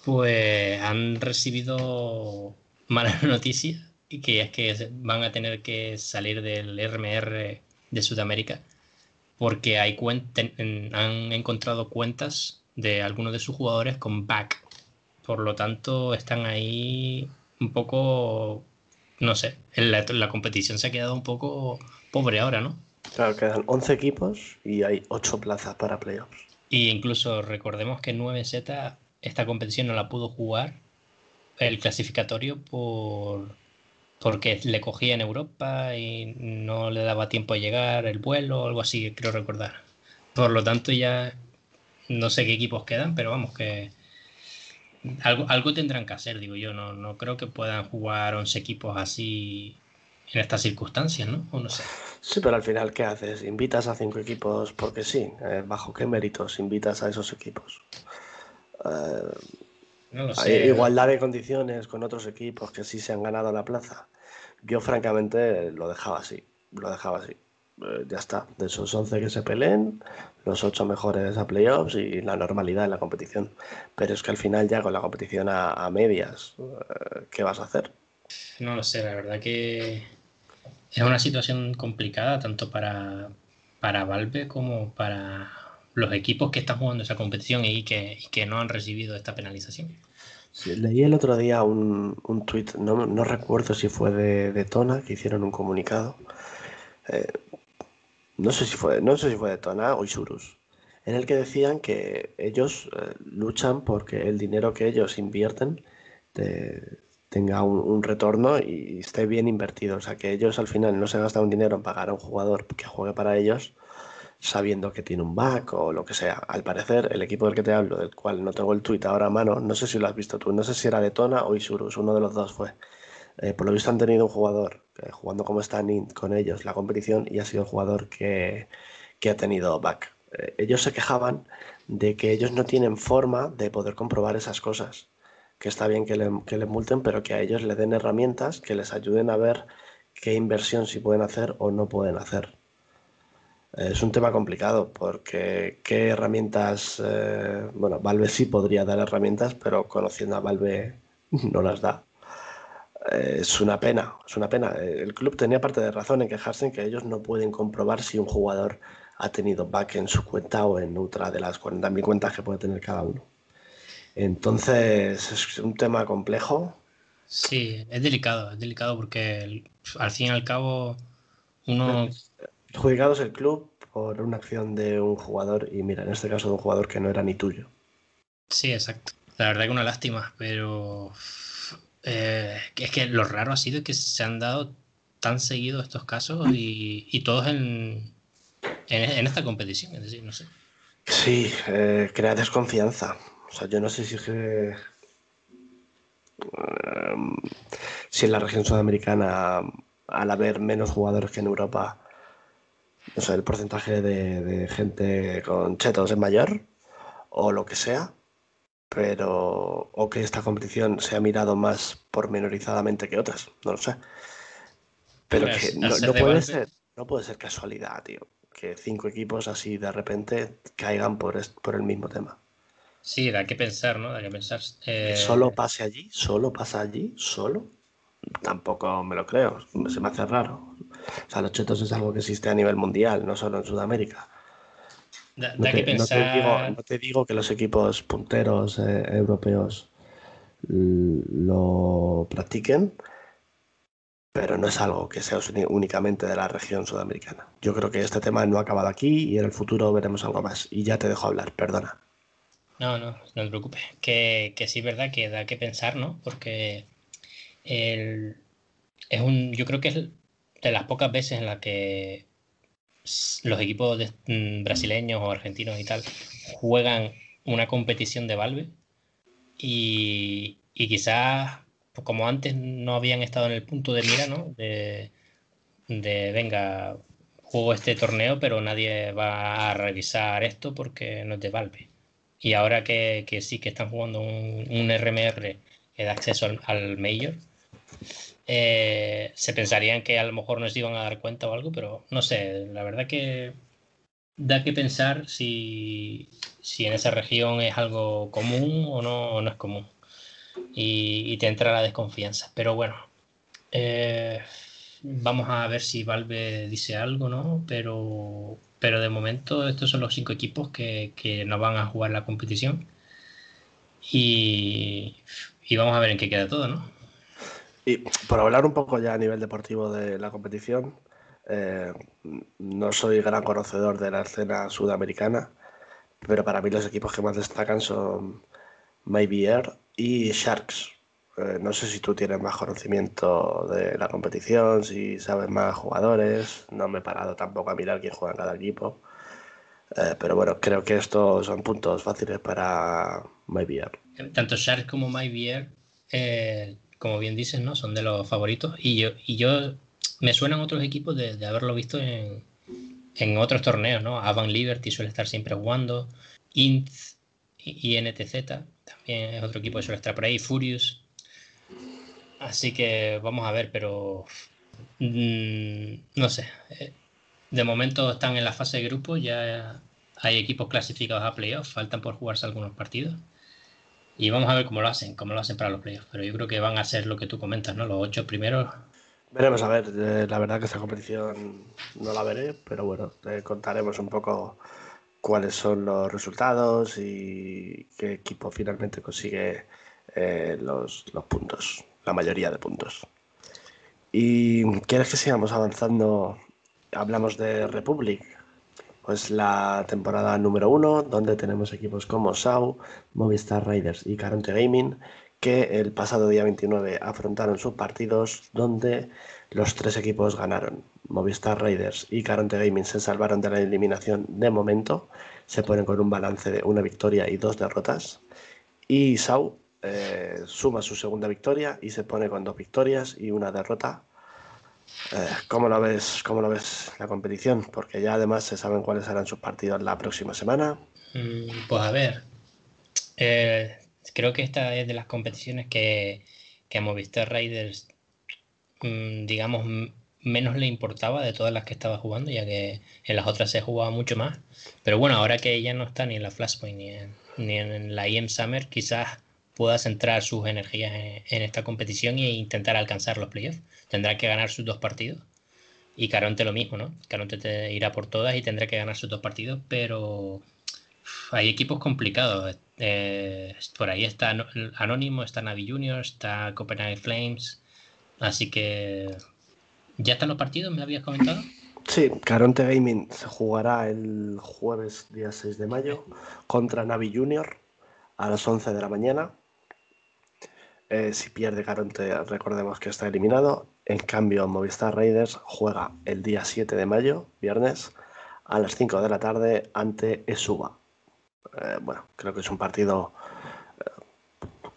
pues han recibido malas noticias y que es que van a tener que salir del RMR de Sudamérica porque hay han encontrado cuentas de algunos de sus jugadores con back. Por lo tanto, están ahí un poco, no sé, la, la competición se ha quedado un poco pobre ahora, ¿no? Claro, quedan 11 equipos y hay 8 plazas para playoffs. Y incluso recordemos que 9Z esta competición no la pudo jugar el clasificatorio por porque le cogía en Europa y no le daba tiempo a llegar el vuelo o algo así, creo recordar. Por lo tanto, ya no sé qué equipos quedan, pero vamos, que algo, algo tendrán que hacer, digo yo. No, no creo que puedan jugar 11 equipos así en estas circunstancias, ¿no? O no sé. Sí, pero al final, ¿qué haces? ¿Invitas a cinco equipos porque sí? Eh, ¿Bajo qué méritos invitas a esos equipos? Eh, no lo sé. Hay igualdad de condiciones con otros equipos que sí se han ganado la plaza. Yo, francamente, lo dejaba así. Lo dejaba así. Eh, ya está. De esos 11 que se peleen, los 8 mejores a playoffs y la normalidad en la competición. Pero es que al final, ya con la competición a, medias, eh, ¿qué vas a hacer? No lo sé, la verdad que es una situación complicada tanto para, para Valve como para los equipos que están jugando esa competición y que, no han recibido esta penalización. leí el otro día un, un tuit, no, no, recuerdo si fue de, de, Tona, que hicieron un comunicado. Eh, no, sé si fue, no sé si fue de Tona o Isurus, en el que decían que ellos eh, luchan porque el dinero que ellos invierten tenga un, un, retorno y esté bien invertido. O sea, que ellos al final no se gastan un dinero en pagar a un jugador que juegue para ellos, sabiendo que tiene un bug o lo que sea. Al parecer, el equipo del que te hablo, del cual no tengo el tweet ahora a mano, no sé si lo has visto tú, no sé si era de Tona o Isurus, uno de los dos fue. Eh, por lo visto han tenido un jugador jugando como standing con ellos la competición y ha sido el jugador que, ha tenido back. Eh, ellos se quejaban de que ellos no tienen forma de poder comprobar esas cosas. Que está bien que le, que le multen, pero que a ellos le den herramientas que les ayuden a ver qué inversión si pueden hacer o no pueden hacer. Es un tema complicado porque qué herramientas, eh, bueno, Valve sí podría dar herramientas, pero conociendo a Valve no las da. Eh, es una pena, es una pena. El club tenía parte de razón en quejarse en que ellos no pueden comprobar si un jugador ha tenido back en su cuenta o en otra de las 40.000 cuentas que puede tener cada uno. Entonces es un tema complejo. Sí, es delicado, es delicado porque al fin y al cabo uno Juzgado es el club por una acción de un jugador y mira, en este caso de un jugador que no era ni tuyo. Sí, exacto. La verdad que una lástima, pero eh, es que lo raro ha sido que se han dado tan seguidos estos casos y, todos en, en, esta competición, es decir, no sé. Sí, eh, crea desconfianza. O sea, yo no sé si es que... Em, si en la región sudamericana, al haber menos jugadores que en Europa, no sé, el porcentaje de, gente con chetos es mayor o lo que sea, pero o que esta competición se ha mirado más pormenorizadamente que otras, no lo sé. Pero que no, puede ser, no puede ser casualidad, tío, que cinco equipos así de repente caigan por, por el mismo tema. Sí, da que pensar, ¿no? Da que pensar. Eh, solo pase allí, solo pasa allí, solo. Tampoco me lo creo, se me hace raro. O sea, los chetos es algo que existe a nivel mundial, no solo en Sudamérica. no, te, digo, que los equipos punteros eh, europeos lo practiquen, pero no es algo que sea únicamente de la región sudamericana. Yo creo que este tema no ha acabado aquí y en el futuro veremos algo más. Y ya te dejo hablar, perdona. No, no, no te preocupes. Que, que sí es verdad que da que pensar, ¿no? Porque es un, yo creo que es de las pocas veces en las que los equipos mm, brasileños o argentinos y tal juegan una competición de Valve y, quizás pues como antes no habían estado en el punto de mira, ¿no? De, venga, juego este torneo, pero nadie va a revisar esto porque no es de Valve. Y ahora que, sí que están jugando un, RMR que da acceso al, al Major, eh, se pensarían que a lo mejor nos iban a dar cuenta o algo, pero no sé, la verdad que da que pensar si, en esa región es algo común o no, no es común. Y, te entra la desconfianza. Pero bueno, eh, vamos a ver si Valve dice algo, ¿no? Pero, pero de momento estos son los cinco equipos que, que no van a jugar la competición. Y, y vamos a ver en qué queda todo, ¿no? Y por hablar un poco ya a nivel deportivo de la competición, eh, no soy gran conocedor de la escena sudamericana, pero para mí los equipos que más destacan son Maybe Air y Sharks. Eh, no sé si tú tienes más conocimiento de la competición, si sabes más jugadores. No me he parado tampoco a mirar quién juega en cada equipo. Eh, pero bueno, creo que estos son puntos fáciles para MyBeer. Tanto Shark como MyBeer, eh, como bien dices, ¿no? son de los favoritos. Y yo, y yo me suenan otros equipos de, haberlo visto en, en, otros torneos, ¿no? Avan Liberty suele estar siempre jugando. Int y NTZ también es otro equipo que suele estar por ahí. Furious. Así que vamos a ver, pero mm, no sé. Eh, de momento están en la fase de grupo, ya hay equipos clasificados a playoffs, faltan por jugarse algunos partidos. Y vamos a ver cómo lo hacen, cómo lo hacen para los playoffs. Pero yo creo que van a ser lo que tú comentas, ¿no? Los ocho primeros. Veremos a ver, eh, la verdad que esta competición no la veré, pero bueno, contaremos un poco cuáles son los resultados y qué equipo finalmente consigue eh, los, los puntos, la mayoría de puntos. ¿Y quieres que sigamos avanzando hablamos de Republic, pues la temporada número uno, donde tenemos equipos como SAU, Movistar Riders y Caronte Gaming, que el pasado día 29 afrontaron sus partidos donde los tres equipos ganaron. Movistar Raiders y Caronte Gaming se salvaron de la eliminación de momento, se ponen con un balance de una victoria y dos derrotas. Y SAU eh, suma su segunda victoria y se pone con dos victorias y una derrota eh, ¿Cómo lo ves? ¿Cómo lo ves la competición? Porque ya además se saben cuáles serán sus partidos la próxima semana. Mm, pues a ver, eh, creo que esta es de las competiciones que, que a Movistar Raiders, mm, digamos, menos le importaba de todas las que estaba jugando, ya que en las otras se jugaba mucho más. Pero bueno, ahora que ella no está ni en la Flashpoint ni en, ni en la IM Summer, quizás pueda centrar sus energías en, esta competición e intentar alcanzar los playoffs. Tendrá que ganar sus dos partidos. Y Caronte lo mismo, ¿no? Caronte te irá por todas y tendrá que ganar sus dos partidos, pero hay equipos complicados. Eh, por ahí está Anónimo, está Navi Junior, está Copenhagen Flames. Así que. ¿Ya están los partidos? ¿Me habías comentado? Sí, Caronte Gaming se jugará el jueves día 6 de mayo contra Navi Junior a las 11 de la mañana. Eh, si pierde Caronte, recordemos que está eliminado. En cambio, Movistar Raiders juega el día 7 de mayo, viernes, a las 5 de la tarde ante Esuba. Eh, bueno, creo que es un partido eh,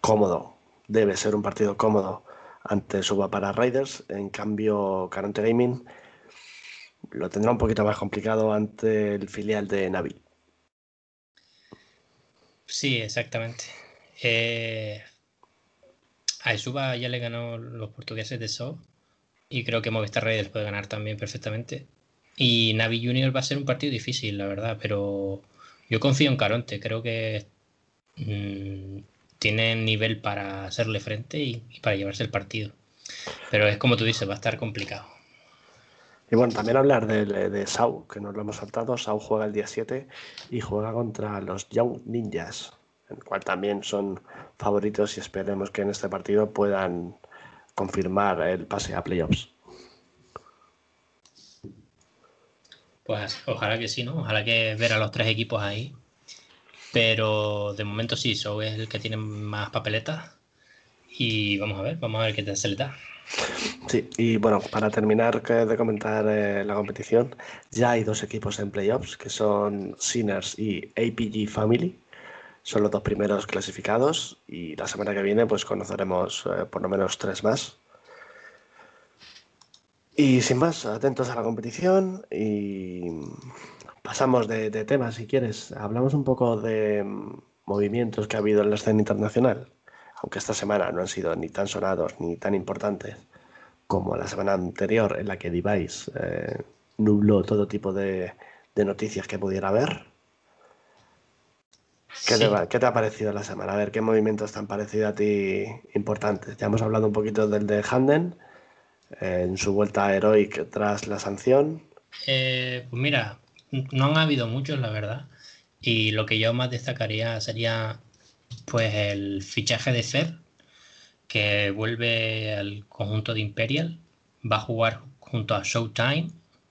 cómodo. Debe ser un partido cómodo ante Esuba para Raiders. En cambio, Caronte Gaming lo tendrá un poquito más complicado ante el filial de Navi. Sí, exactamente. A Esuba ya le ganó los portugueses de So y creo que Movistar Raiders puede ganar también perfectamente. Y Navi Junior va a ser un partido difícil, la verdad, pero yo confío en Caronte, creo que mm, tiene nivel para hacerle frente y, para llevarse el partido. Pero es como tú dices, va a estar complicado. Y bueno, también hablar de, de, Sau, que nos lo hemos saltado. Sau juega el día 7 y juega contra los Young Ninjas el cual también son favoritos y esperemos que en este partido puedan confirmar el pase a playoffs. Pues ojalá que sí, ¿no? Ojalá que ver a los tres equipos ahí. Pero de momento sí, Show es el que tiene más papeletas. Y vamos a ver, vamos a ver qué te se le da. Sí, y bueno, para terminar de comentar eh, la competición, ya hay dos equipos en playoffs que son Sinners y APG Family son los dos primeros clasificados y la semana que viene pues conoceremos eh, por lo menos tres más. Y sin más, atentos a la competición y pasamos de, temas si quieres. Hablamos un poco de mm, movimientos que ha habido en la escena internacional, aunque esta semana no han sido ni tan sonados ni tan importantes como la semana anterior en la que Device eh, nubló todo tipo de, de noticias que pudiera haber. ¿Qué, te, ha parecido la semana? A ver, ¿qué movimientos te han parecido a ti importantes? Ya hemos hablado un poquito del de Handen, eh, en su vuelta a Heroic tras la sanción. Eh, pues mira, no han habido muchos, la verdad. Y lo que yo más destacaría sería pues el fichaje de Fer, que vuelve al conjunto de Imperial. Va a jugar junto a Showtime.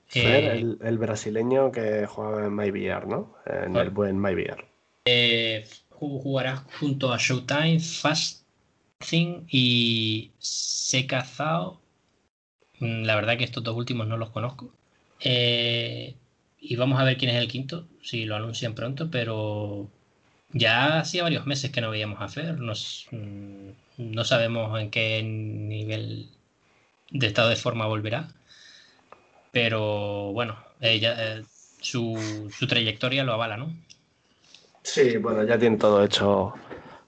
Fer, eh, el, brasileño que juega en MyBR, ¿no? En el buen MyBR. Eh, jugará junto a Showtime, Fast Zing y Seka Zhao. Mm, la verdad que estos dos últimos no los conozco. Eh, y vamos a ver quién es el quinto, si lo anuncian pronto, pero ya hacía varios meses que no veíamos a Fer. Mm, no sabemos en qué nivel de estado de forma volverá. Pero bueno, eh, su, trayectoria lo avala, ¿no? Sí, bueno, ya tiene todo hecho.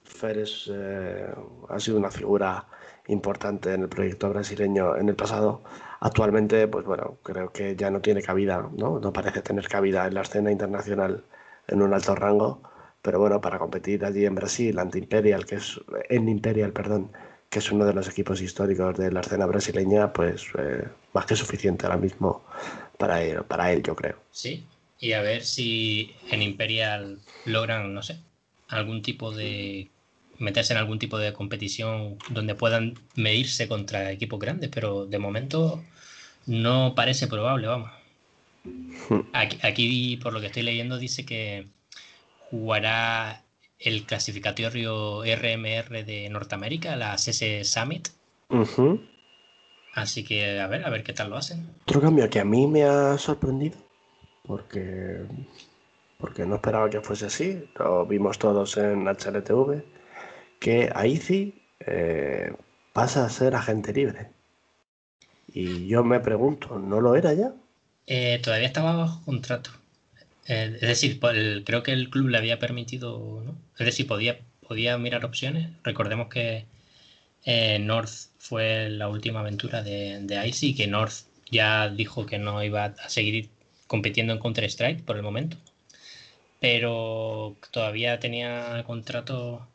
Fer eh, ha sido una figura importante en el proyecto brasileño en el pasado. Actualmente, pues bueno, creo que ya no tiene cabida, ¿no? No parece tener cabida en la escena internacional en un alto rango, pero bueno, para competir allí en Brasil ante Imperial, que es en Imperial, perdón, que es uno de los equipos históricos de la escena brasileña, pues eh, más que suficiente ahora mismo para él, para él, yo creo. Sí, y a ver si en Imperial logran, no sé, algún tipo de meterse en algún tipo de competición donde puedan medirse contra equipos grandes, pero de momento no parece probable, vamos. Hmm. Aquí, aquí, por lo que estoy leyendo, dice que jugará el clasificatorio RMR de Norteamérica, la CC Summit. Así que a ver, a ver qué tal lo hacen. Otro cambio que a mí me ha sorprendido, porque, porque no esperaba que fuese así, lo vimos todos en HLTV, que Aizi eh, pasa a ser agente libre. Y yo me pregunto, ¿no lo era ya? Eh, todavía estaba bajo contrato. Eh, es decir, creo que el club le había permitido, ¿no? Es decir, podía, podía mirar opciones. Recordemos que eh, North fue la última aventura de, de Icy que North ya dijo que no iba a seguir compitiendo en Counter-Strike por el momento. Pero todavía tenía contrato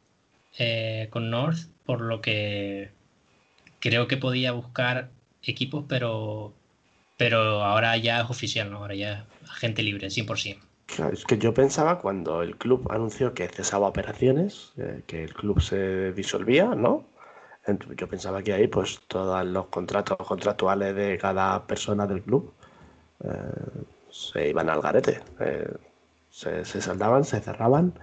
eh, con North, por lo que creo que podía buscar equipos, pero pero ahora ya es oficial, ¿no? Ahora ya es agente libre, 100%. Claro, es que yo pensaba cuando el club anunció que cesaba operaciones, eh, que el club se disolvía, ¿no? Yo pensaba que ahí pues todos los contratos contractuales de cada persona del club eh, se iban al garete, eh, se, se, saldaban, se cerraban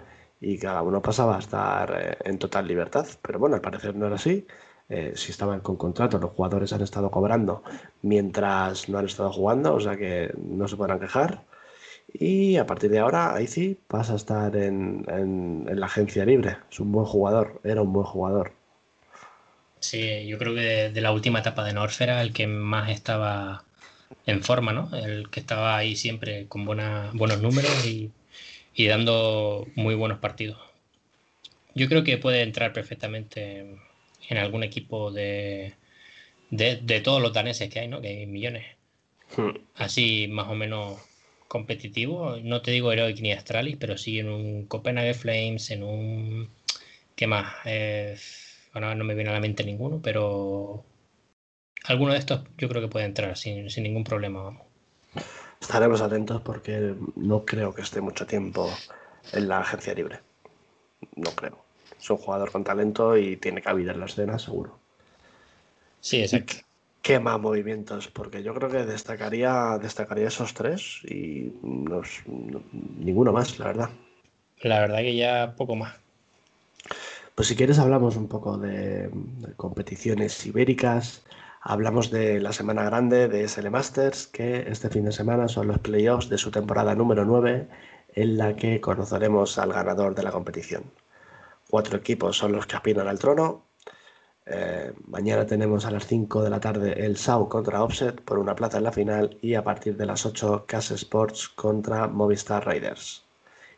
y cada uno pasaba a estar en total libertad. Pero bueno, al parecer no era así eh, si estaban con contrato, los jugadores han estado cobrando mientras no han estado jugando, o sea que no se podrán quejar. Y a partir de ahora, ahí sí pasa a estar en, la agencia libre. Es un buen jugador, era un buen jugador. Sí, yo creo que de, la última etapa de Norfera, el que más estaba en forma, ¿no? El que estaba ahí siempre con buena, buenos números y, y dando muy buenos partidos. Yo creo que puede entrar perfectamente en algún equipo de, de, todos los daneses que hay, ¿no? Que hay millones. Hmm. Así más o menos competitivo. No te digo Heroic ni Astralis, pero sí en un Copenhagen Flames, en un. ¿Qué más? Eh, bueno, no me viene a la mente ninguno, pero alguno de estos yo creo que puede entrar sin, sin ningún problema. Estaremos atentos porque no creo que esté mucho tiempo en la agencia libre. No creo es un jugador con talento y tiene cabida en la escena, seguro. Sí, exacto. Quema movimientos, porque yo creo que destacaría, destacaría esos tres y ninguno más, la verdad. La verdad que ya poco más. Pues si quieres hablamos un poco de, competiciones ibéricas, hablamos de la semana grande de SL Masters, que este fin de semana son los playoffs de su temporada número 9, en la que conoceremos al ganador de la competición. Cuatro equipos son los que aspiran al trono. Eh, mañana tenemos a las 5 de la tarde el SAU contra Offset por una plaza en la final y a partir de las 8 Cas Sports contra Movistar Raiders.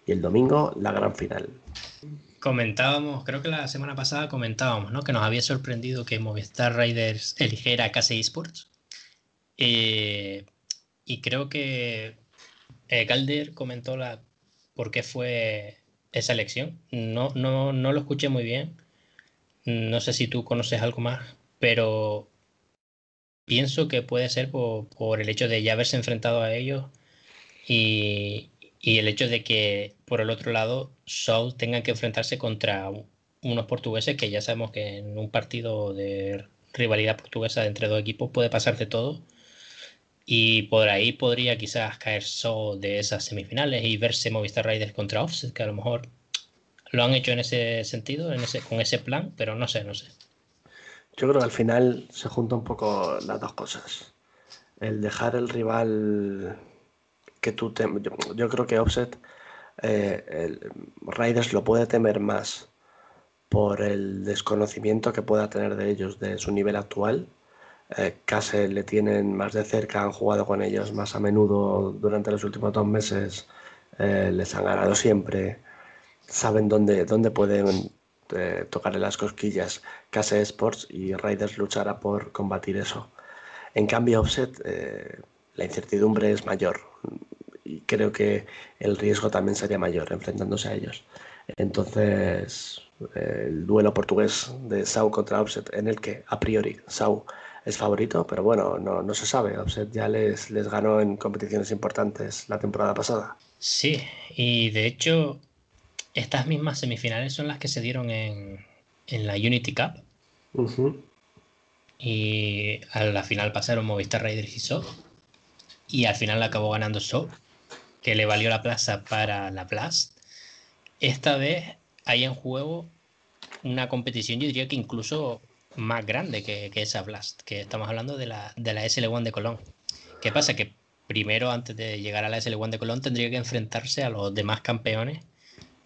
Y el domingo la gran final. Comentábamos, creo que la semana pasada comentábamos, ¿no? Que nos había sorprendido que Movistar Raiders eligiera Case Esports. Eh, y creo que eh, Calder comentó la por qué fue esa elección. No, no, no lo escuché muy bien. No sé si tú conoces algo más, pero pienso que puede ser por, el hecho de ya haberse enfrentado a ellos y, el hecho de que por el otro lado Soul tenga que enfrentarse contra unos portugueses que ya sabemos que en un partido de rivalidad portuguesa entre dos equipos puede pasar de todo y por ahí podría quizás caer solo de esas semifinales y verse Movistar Raiders contra Offset, que a lo mejor lo han hecho en ese sentido, en ese, con ese plan, pero no sé, no sé. Yo creo que al final se juntan un poco las dos cosas. El dejar el rival que tú te... yo, creo que Offset eh, Raiders lo puede temer más por el desconocimiento que pueda tener de ellos de su nivel actual. Eh, casi le tienen más de cerca, han jugado con ellos más a menudo durante los últimos dos meses, eh, les han ganado siempre, saben dónde, dónde pueden eh, tocarle las cosquillas Case Sports y Raiders luchará por combatir eso. En cambio, Offset, la incertidumbre es mayor y creo que el riesgo también sería mayor enfrentándose a ellos. Entonces, el duelo portugués de Sau contra Offset, en el que a priori Sau es favorito, pero bueno, no, no se sabe. Offset ya les, les ganó en competiciones importantes la temporada pasada. Sí, y de hecho estas mismas semifinales son las que se dieron en, la Unity Cup. Y a la final pasaron Movistar Raiders y So. Y al final acabó ganando So, que le valió la plaza para la Blast. Esta vez hay en juego una competición, yo diría que incluso más grande que, esa Blast, que estamos hablando de la, de la SL1 de Colón. ¿Qué pasa? Que primero, antes de llegar a la SL1 de Colón, tendría que enfrentarse a los demás campeones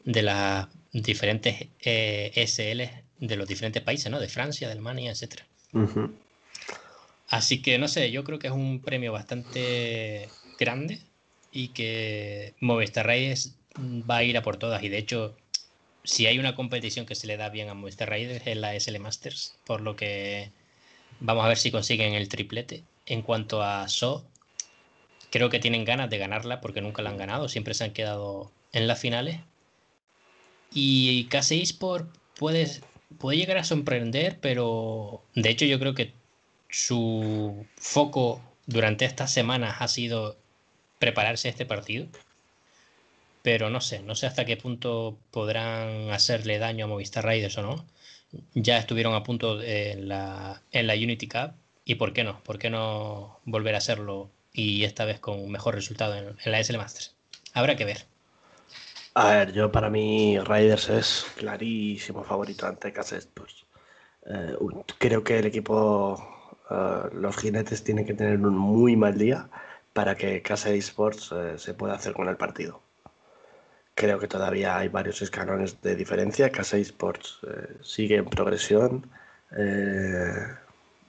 de las diferentes eh, SL de los diferentes países, ¿no? De Francia, de Alemania, etc. Así que no sé, yo creo que es un premio bastante grande y que Movistar Raiders va a ir a por todas. Y de hecho, si hay una competición que se le da bien a Movistar Raiders es la SL Masters, por lo que vamos a ver si consiguen el triplete. En cuanto a So, creo que tienen ganas de ganarla porque nunca la han ganado, siempre se han quedado en las finales y KC Esport puede, puede llegar a sorprender, pero de hecho yo creo que su foco durante estas semanas ha sido prepararse este partido. Pero no sé, no sé hasta qué punto podrán hacerle daño a Movistar Raiders o no. Ya estuvieron a punto en la, Unity Cup. ¿Y por qué no? ¿Por qué no volver a hacerlo y esta vez con un mejor resultado en, la SL Masters? Habrá que ver. A ver, yo para mí Raiders es clarísimo favorito ante Sports. Eh, creo que el equipo, eh, los jinetes tienen que tener un muy mal día para que Casa Sports eh, se pueda hacer con el partido. Creo que todavía hay varios escalones de diferencia. Casa Sports sigue en progresión,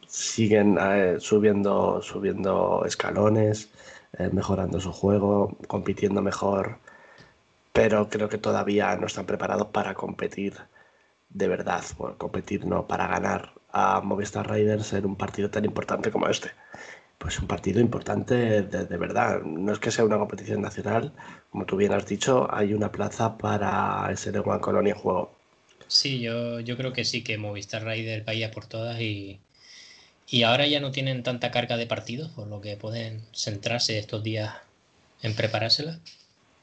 siguen subiendo, subiendo escalones, mejorando su juego, compitiendo mejor pero creo que todavía no están preparados para competir de verdad, bueno, competir no, para ganar a Movistar Raiders en un partido tan importante como este. Pues un partido importante de, verdad, no es que sea una competición nacional, como tú bien has dicho, hay una plaza para ese de One Colonia en juego. Sí, yo, yo creo que sí, que Movistar Raiders vaya por todas y, y ahora ya no tienen tanta carga de partidos, por lo que pueden centrarse estos días en preparársela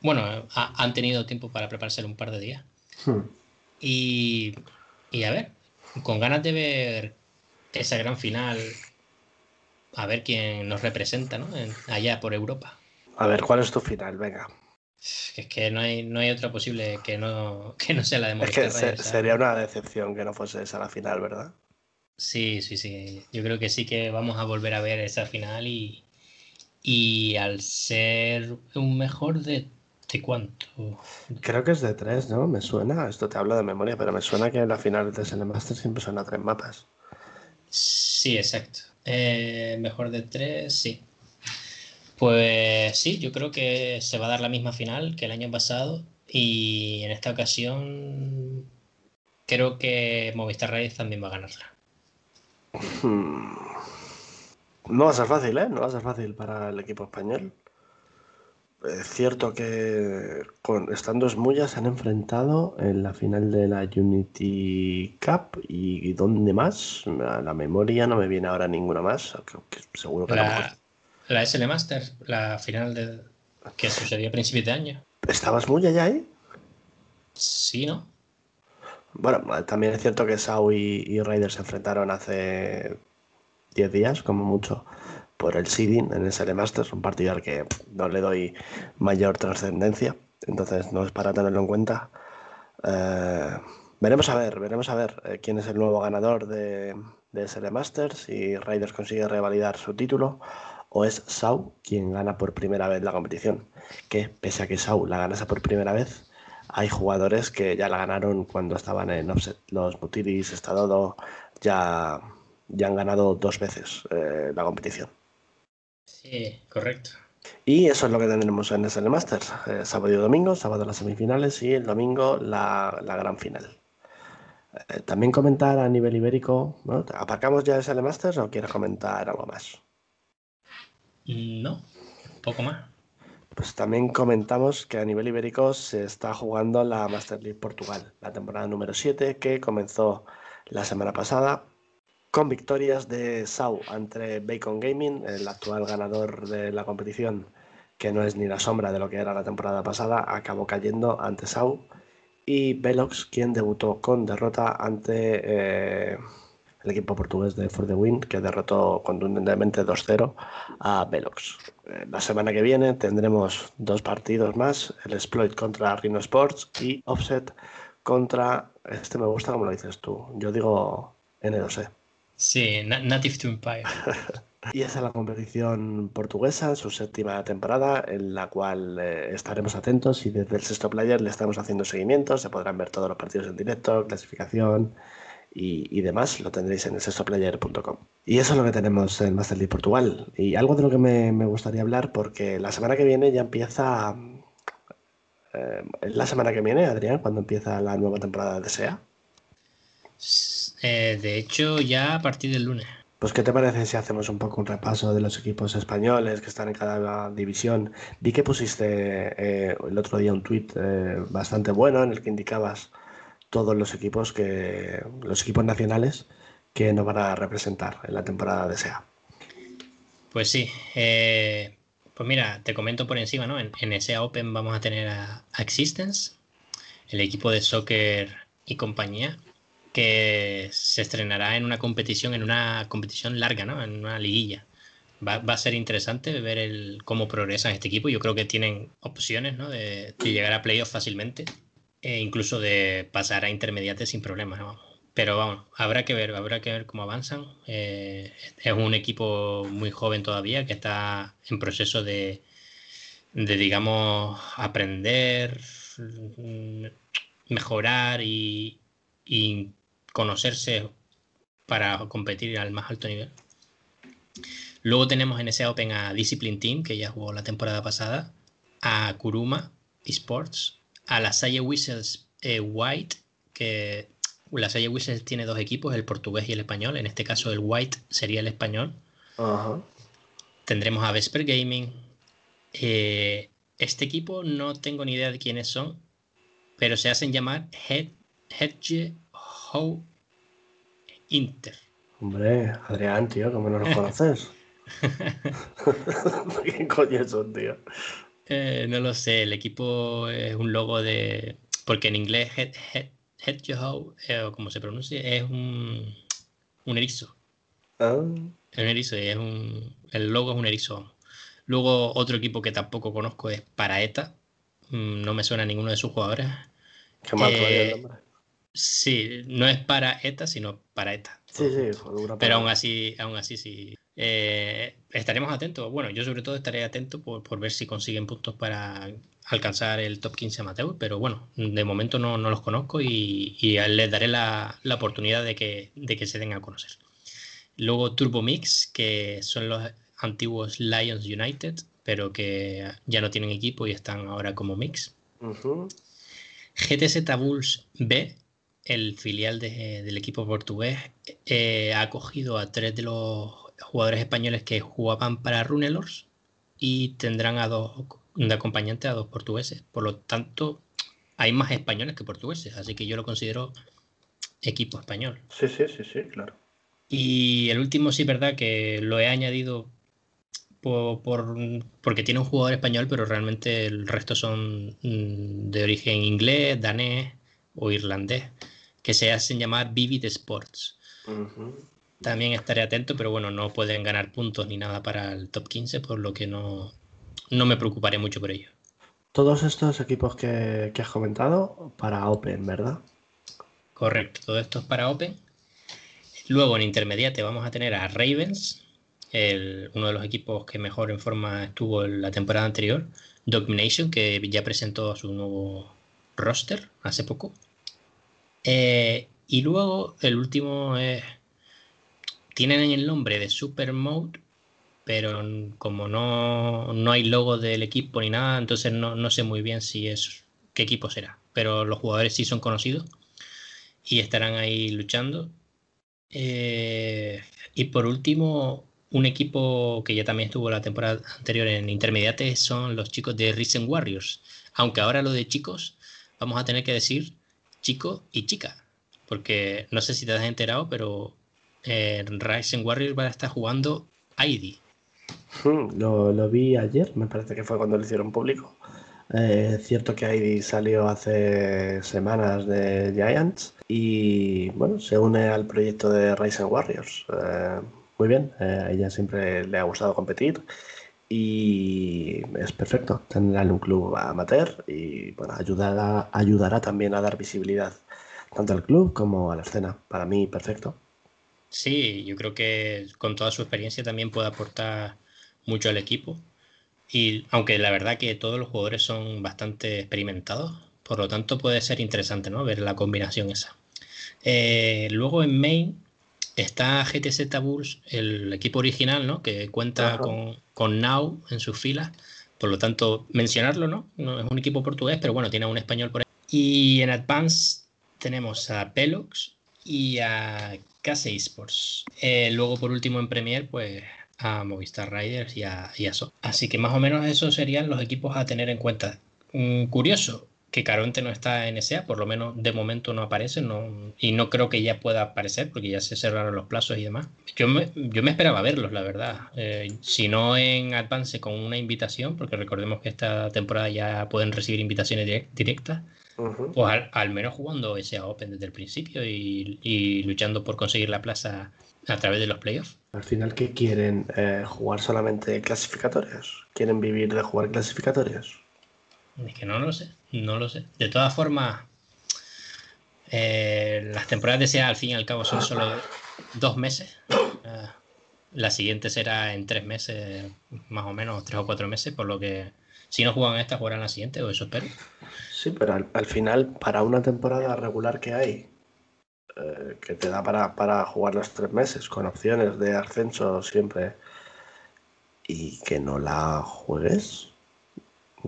bueno, han tenido tiempo para prepararse un par de días. Hmm. Y, a ver, con ganas de ver esa gran final, a ver quién nos representa, ¿no? allá por Europa. A ver, ¿cuál es tu final? Venga. Es que no hay, no hay otra posible que no, que no sea la de Es que sería una decepción que no fuese esa la final, ¿verdad? Sí, sí, sí. Yo creo que sí que vamos a volver a ver esa final y, y al ser un mejor de ¿De cuánto? Creo que es de tres, ¿no? Me suena, esto te hablo de memoria, pero me suena que en la final de SL Master siempre son a tres mapas. Sí, exacto. Eh, mejor de tres, sí. Pues sí, yo creo que se va a dar la misma final que el año pasado y en esta ocasión creo que Movistar Raiders también va a ganarla. Hmm. No va a ser fácil, ¿eh? No va a ser fácil para el equipo español. Es cierto que con, estando Esmullas se han enfrentado en la final de la Unity Cup y, ¿dónde más? A la memoria no me viene ahora ninguna más. seguro que la, la SL Masters, la final de, que sucedió a principios de año. ¿Estabas muy ya ahí? Sí, ¿no? Bueno, también es cierto que Sau y, y Raiders se enfrentaron hace 10 días, como mucho por el seeding en ese Masters, un partido al que no le doy mayor trascendencia, entonces no es para tenerlo en cuenta. Eh, veremos a ver, veremos a ver eh, quién es el nuevo ganador de, de SL Masters y Raiders consigue revalidar su título, o es Sau quien gana por primera vez la competición. Que pese a que Sau la ganase por primera vez, hay jugadores que ya la ganaron cuando estaban en offset. Los Mutiris, Estadodo, ya, ya han ganado dos veces eh, la competición. Sí, correcto. Y eso es lo que tendremos en SL Masters. Eh, sábado y domingo, sábado las semifinales y el domingo la, gran final. Eh, también comentar a nivel ibérico, ¿aparcamos ya SL Masters o quieres comentar algo más? No, poco más. Pues también comentamos que a nivel ibérico se está jugando la Master League Portugal, la temporada número 7, que comenzó la semana pasada con victorias de Sau ante Bacon Gaming, el actual ganador de la competición, que no es ni la sombra de lo que era la temporada pasada, acabó cayendo ante Sau. Y Velox, quien debutó con derrota ante eh, el equipo portugués de For the Wind, que derrotó contundentemente 2-0 a Velox. Eh, la semana que viene tendremos dos partidos más, el Exploit contra Rhino Sports y Offset contra, este me gusta como lo dices tú, yo digo N2E. Sí, Native to Empire. y esa es la competición portuguesa, su séptima temporada, en la cual eh, estaremos atentos y desde el sexto player le estamos haciendo seguimiento. Se podrán ver todos los partidos en directo, clasificación y, demás. Lo tendréis en el sextoplayer.com. Y eso es lo que tenemos en Master League Portugal. Y algo de lo que me, gustaría hablar, porque la semana que viene ya empieza. Eh, la semana que viene, Adrián, cuando empieza la nueva temporada de SEA. Eh, de hecho, ya a partir del lunes. Pues, ¿qué te parece si hacemos un poco un repaso de los equipos españoles que están en cada división? Vi que pusiste eh, el otro día un tuit eh, bastante bueno en el que indicabas todos los equipos que los equipos nacionales que nos van a representar en la temporada de SEA. Pues sí, pues mira, te comento por encima, ¿no? En, en SEA Open vamos a tener a Existence, el equipo de soccer y compañía, que se estrenará en una competición, en una competición larga, ¿no? En una liguilla. Va, a ser interesante ver el, cómo progresa este equipo. Yo creo que tienen opciones ¿no? de, llegar a playoffs fácilmente e incluso de pasar a intermediates sin problemas. Pero vamos, habrá que ver, habrá que ver cómo avanzan. Eh, es un equipo muy joven todavía que está en proceso de, de digamos, aprender, mm, mejorar y, y conocerse para competir al más alto nivel. Luego tenemos en ese Open a Discipline Team, que ya jugó la temporada pasada, a Kuruma Esports, a la Salle Whistles eh, White, que la Salle Whistles tiene dos equipos, el portugués y el español. En este caso, el White sería el español. Tendremos a Vesper Gaming. Eh, este equipo no tengo ni idea de quiénes son, pero se hacen llamar Head, Hedge How Inter. Hombre, Adrián, tío, ¿cómo no lo conoces? ¿Qué coño son, tío? Eh, no lo sé, el equipo es un logo de. Porque en inglés, head, head, eh, o como se pronuncia, es un, un erizo. Ah. Es un erizo es un. El logo es un erizo. Luego, otro equipo que tampoco conozco es Paraeta. Mm, no me suena a ninguno de sus jugadores. Qué mal eh, el nombre. Sí, no es para ETA, sino para ETA. Sí, sí, Pero aún así, aún así sí. Eh, estaremos atentos. Bueno, yo sobre todo estaré atento por, ver si consiguen puntos para alcanzar el top 15 amateur, pero bueno, de momento no, los conozco y, les daré la, oportunidad de que, de que se den a conocer. Luego Turbo Mix, que son los antiguos Lions United, pero que ya no tienen equipo y están ahora como Mix. GTZ Bulls B, el filial del equipo portugués eh, ha acogido a tres de los jugadores españoles que jugaban para Runelors y tendrán a dos de acompañante a dos portugueses. Por lo tanto, hay más españoles que portugueses, así que yo lo considero equipo español. Sí, sí, sí, sí, claro. Y el último sí, verdad que lo he añadido por, porque tiene un jugador español, pero realmente el resto son mm, de origen inglés, danés o irlandés que se hacen llamar Vivid Sports. También estaré atento, pero bueno, no pueden ganar puntos ni nada para el top 15, por lo que no, no me preocuparé mucho por ello. Todos estos equipos que, has comentado para Open, ¿verdad? Correcto, todo esto es para Open. Luego en intermediate vamos a tener a Ravens, uno de los equipos que mejor en forma estuvo en la temporada anterior, Domination, que ya presentó su nuevo roster hace poco. Eh, y luego el último es. Tienen el nombre de Super Mode, pero como no, no, hay logo del equipo ni nada, entonces no, no, sé muy bien si es qué equipo será. Pero los jugadores sí son conocidos y estarán ahí luchando. Eh, y por último, un equipo que ya también estuvo la temporada anterior en Intermediate son los chicos de Risen Warriors. Aunque ahora lo de chicos, vamos a tener que decir chico y chica. Porque no sé si te has enterado, pero eh, Risen Warriors va a estar jugando ID. Hmm, lo, vi ayer, me parece que fue cuando lo hicieron público. Eh, es cierto que ID salió hace semanas de Giants y bueno, se une al proyecto de Risen Warriors. Eh, muy bien. Eh, a ella siempre le ha gustado competir y es perfecto tenerla en un club amateur y bueno, ayudará, ayudará también a dar visibilidad tanto al club como a la escena. Para mí, perfecto. Sí, yo creo que con toda su experiencia también puede aportar mucho al equipo. Y aunque la verdad que todos los jugadores son bastante experimentados, por lo tanto puede ser interesante ¿no? ver la combinación esa. Eh, luego en main Está GTZ Bulls, el equipo original, ¿no? Que cuenta con, con, Now en sus filas. Por lo tanto, mencionarlo, ¿no? No es un equipo portugués, pero bueno, tiene un español por ahí. Y en Advance tenemos a Pelox y a Case Esports. Eh, luego, por último, en Premier, pues a Movistar Riders y a, y a So. Así que más o menos esos serían los equipos a tener en cuenta. Mm, curioso, que Caronte no está en SA, por lo menos de momento no aparece, no, y no creo que ya pueda aparecer porque ya se cerraron los plazos y demás. Yo me, yo me esperaba verlos, la verdad. Eh, si no en Advance con una invitación, porque recordemos que esta temporada ya pueden recibir invitaciones directas, pues al, menos jugando SA Open desde el principio y, y, luchando por conseguir la plaza a través de los playoffs. Al final, ¿qué quieren? Eh, ¿Jugar solamente clasificatorios? ¿Quieren vivir de jugar clasificatorios? Es que no lo sé, no lo sé. De todas formas, eh, las temporadas de SEA al fin y al cabo son solo dos meses. Eh, la siguiente será en tres meses, más o menos, tres o cuatro meses, por lo que si no juegan esta, jugarán la siguiente, o eso espero. Sí, pero al, final, para una temporada regular que hay, eh, que te da para, para jugar los tres meses, con opciones de ascenso siempre, y que no la juegues,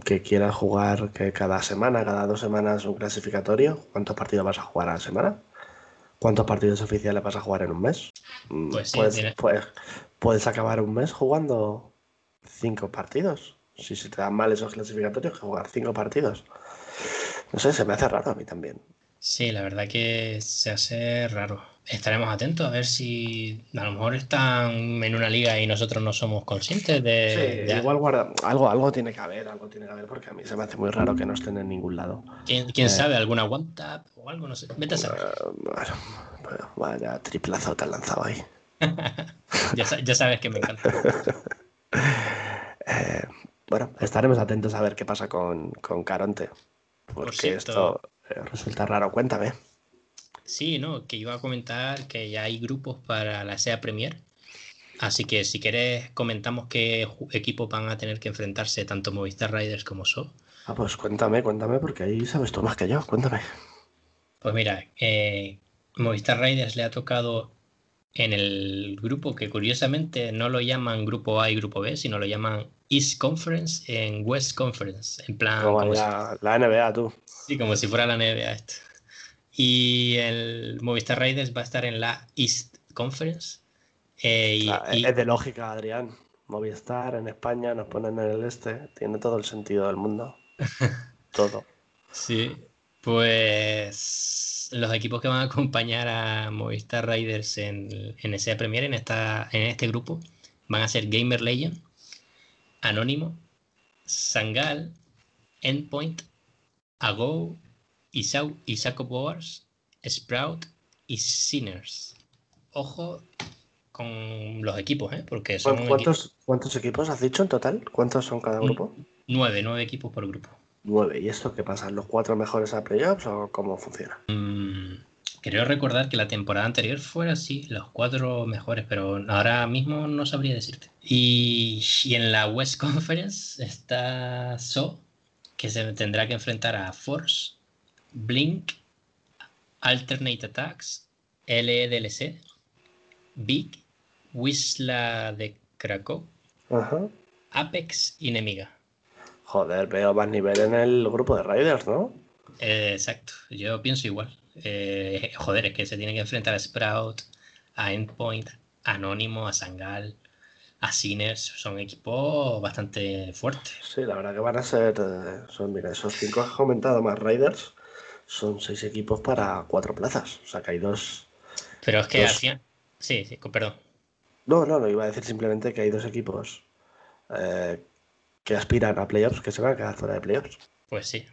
que quieras jugar que cada semana, cada dos semanas un clasificatorio, ¿cuántos partidos vas a jugar a la semana? ¿Cuántos partidos oficiales vas a jugar en un mes? Mm, pues sí, puedes, puedes, acabar un mes jugando cinco partidos. Si se te dan mal esos clasificatorios, que jugar cinco partidos. No sé, se me hace raro a mí también. Sí, la verdad que se hace raro estaremos atentos a ver si a lo mejor están en una liga y nosotros no somos conscientes de. Sí, igual guarda, algo, algo tiene que haber, algo tiene que haber, porque a mí se me hace muy raro que no estén en ningún lado. ¿Quién, quién eh, sabe? ¿Alguna one tap o algo? No sé. Vete a saber. Eh, bueno, vaya triplazo te han lanzado ahí. ya, ya, sabes que me encanta. Eh, bueno, estaremos atentos a ver qué pasa con, con Caronte. Porque esto resulta raro. Cuéntame. Sí, no, que iba a comentar que ya hay grupos para la SEA Premier. Así que si quieres comentamos qué equipos van a tener que enfrentarse tanto Movistar Riders como SO. Ah, pues cuéntame, cuéntame, porque ahí sabes tú más que yo, cuéntame. Pues mira, eh, Movistar Riders le ha tocado en el grupo que curiosamente no lo llaman grupo A y grupo B, sino lo llaman East Conference en West Conference. En plan. Como, la, la, NBA, tú. Sí, como si fuera la NBA esto. Y el Movistar Raiders va a estar en la East Conference. Eh, es de lógica, Adrián. Movistar en España nos ponen en el este. Tiene todo el sentido del mundo. todo. Sí, pues los equipos que van a acompañar a Movistar Raiders en, en ese Premier, en, esta, en este grupo, van a ser Gamer Legend, Anónimo, Sangal, Endpoint, Ago, Isaac Boars, Sprout y Sinners. Ojo con los equipos, ¿eh? Porque son ¿Cuántos, ¿Cuántos equipos has dicho en total? ¿Cuántos son cada grupo? Nueve, nueve equipos por grupo. Nueve. ¿Y esto qué pasa? ¿Los cuatro mejores a playoffs o cómo funciona? Mm, Creo recordar que la temporada anterior fuera así, los cuatro mejores, pero ahora mismo no sabría decirte. Y, en la West Conference está So, que se tendrá que enfrentar a Force, Blink, Alternate Attacks, LEDLC, Big, Wisla de Krakow, Apex y Nemiga. Joder, veo más nivel en el grupo de Riders, ¿no? Eh, exacto, yo pienso igual. Eh, joder, es que se tiene que enfrentar a Sprout, a Endpoint, a Anónimo, a Sangal, a Sinners. Son equipos bastante fuertes. Sí, la verdad que van a ser. Eh, son, mira, esos cinco has comentado más Riders. Son seis equipos para cuatro plazas. O sea que hay dos. Pero es que hacían. Sí, sí, perdón. No, no, no, iba a decir simplemente que hay dos equipos eh, que aspiran a playoffs que se van a quedar fuera de playoffs. Pues sí,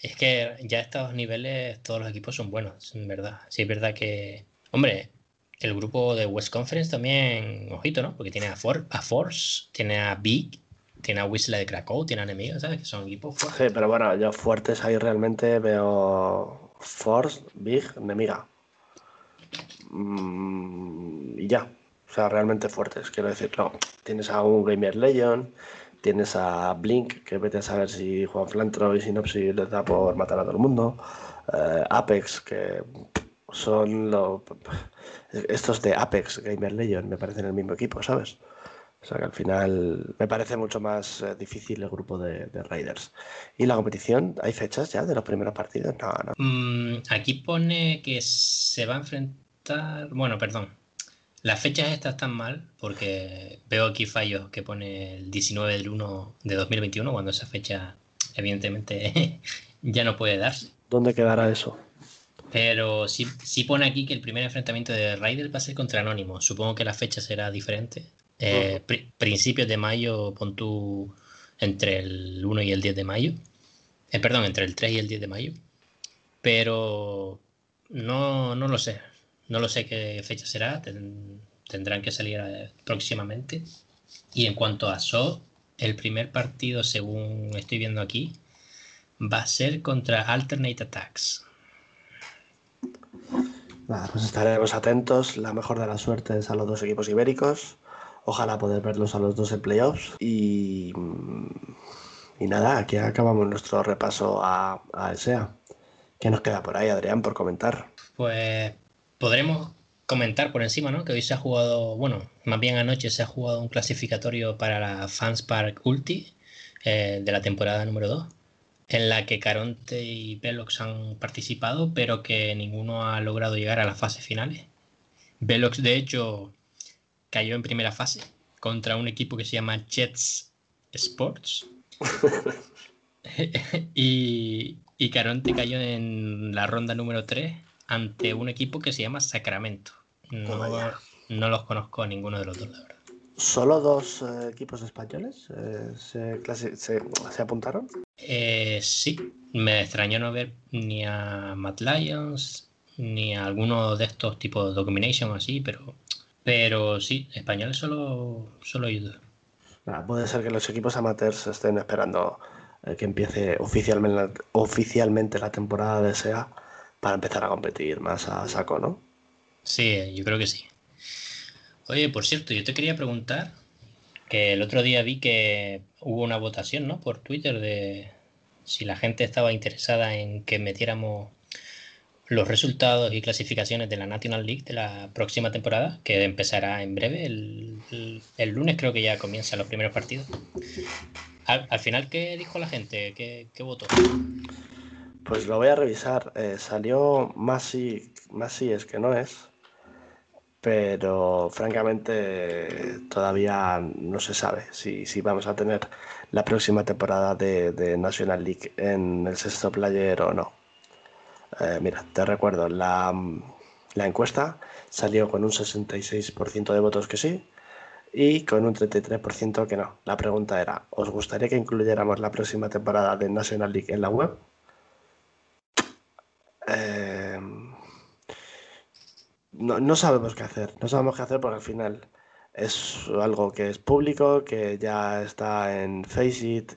es que ya a estos niveles todos los equipos son buenos, en verdad. Sí, es verdad que. Hombre, el grupo de West Conference también, ojito, ¿no? Porque tiene a, a Force, tiene a Big, tiene a Whistle de Krakow, tiene a enemigos, ¿sabes? Que son equipos fuertes. Sí, pero bueno, yo fuertes ahí realmente veo Force, Big, Nemiga. Mm, y ya. O sea, realmente fuertes, quiero decir. No, tienes a un Gamer Legion, Tienes a Blink, que vete a saber si Juan Flantro y Sinopsis les da por matar a todo el mundo. Eh, Apex, que son los. Estos de Apex, Gamer Legion, me parecen el mismo equipo, ¿sabes? O sea que al final me parece mucho más eh, difícil el grupo de, Raiders. ¿Y la competición? ¿Hay fechas ya de los primeros partidos? No, no. Mm, aquí pone que se va a enfrentar. Bueno, perdón. Las fechas estas están mal porque veo aquí fallos que pone el 19 del 1 de 2021 cuando esa fecha evidentemente ya no puede darse. ¿Dónde quedará eso? Pero sí, sí pone aquí que el primer enfrentamiento de Ryder va a ser contra Anónimo. Supongo que la fecha será diferente. Eh, principios de mayo, pon tú entre el 1 y el 10 de mayo. Eh, perdón, entre el 3 y el 10 de mayo. Pero no, no lo sé. No lo sé qué fecha será, tendrán que salir eh, próximamente. Y en cuanto a So, el primer partido, según estoy viendo aquí, va a ser contra Alternate Attacks. pues estaremos atentos. La mejor de las suertes a los dos equipos ibéricos. Ojalá poder verlos a los dos en playoffs. Y, y nada, aquí acabamos nuestro repaso a, a SEA. ¿Qué nos queda por ahí, Adrián, por comentar? Pues podremos comentar por encima, ¿no? Que hoy se ha jugado, bueno, más bien anoche se ha jugado un clasificatorio para la Fans Park Ulti eh, de la temporada número 2, en la que Caronte y Velox han participado, pero que ninguno ha logrado llegar a las fases finales. Velox, de hecho, cayó en primera fase contra un equipo que se llama Jets Sports. y, y Caronte cayó en la ronda número 3 ante un equipo que se llama Sacramento. No, los conozco a ninguno de los dos, la verdad. ¿Solo dos eh, equipos españoles eh, se, apuntaron? Eh, sí, me extrañó no ver ni a Matt Lions ni a alguno de estos tipos de Domination así, pero, pero sí, españoles solo, solo hay dos. puede ser que los equipos amateurs estén esperando que empiece oficialmente, oficialmente la temporada de SEA para empezar a competir más a saco, ¿no? Sí, yo creo que sí. Oye, por cierto, yo te quería preguntar que el otro día vi que hubo una votación, ¿no? Por Twitter de si la gente estaba interesada en que metiéramos los resultados y clasificaciones de la National League de la próxima temporada, que empezará en breve, el, lunes creo que ya comienzan los primeros partidos. Al, final, ¿qué dijo la gente? ¿Qué, votó? Pues lo voy a revisar. Eh, salió más sí, más es que no es. Pero francamente todavía no se sabe si, vamos a tener la próxima temporada de, National League en el sexto player o no. Eh, mira, te recuerdo, la, encuesta salió con un 66% de votos que sí y con un 33% que no. La pregunta era, ¿os gustaría que incluyéramos la próxima temporada de National League en la web? Eh, no, sabemos qué hacer, no sabemos qué hacer porque al final es algo que es público, que ya está en Faceit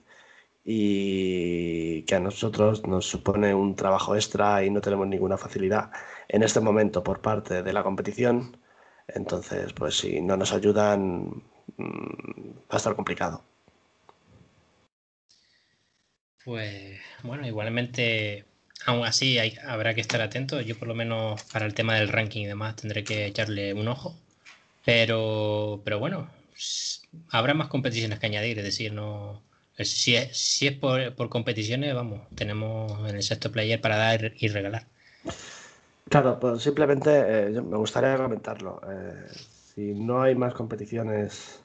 y que a nosotros nos supone un trabajo extra y no tenemos ninguna facilidad en este momento por parte de la competición. Entonces, pues si no nos ayudan, mm, va a estar complicado. Pues bueno, igualmente, aún así habrá que estar atento. Yo por lo menos para el tema del ranking y demás tendré que echarle un ojo. Pero, pero bueno, habrá más competiciones que añadir, es decir, no si es, si es por, competiciones, vamos, tenemos en el sexto player para dar y regalar. Claro, pues simplemente eh, me gustaría comentarlo. Eh, si no hay más competiciones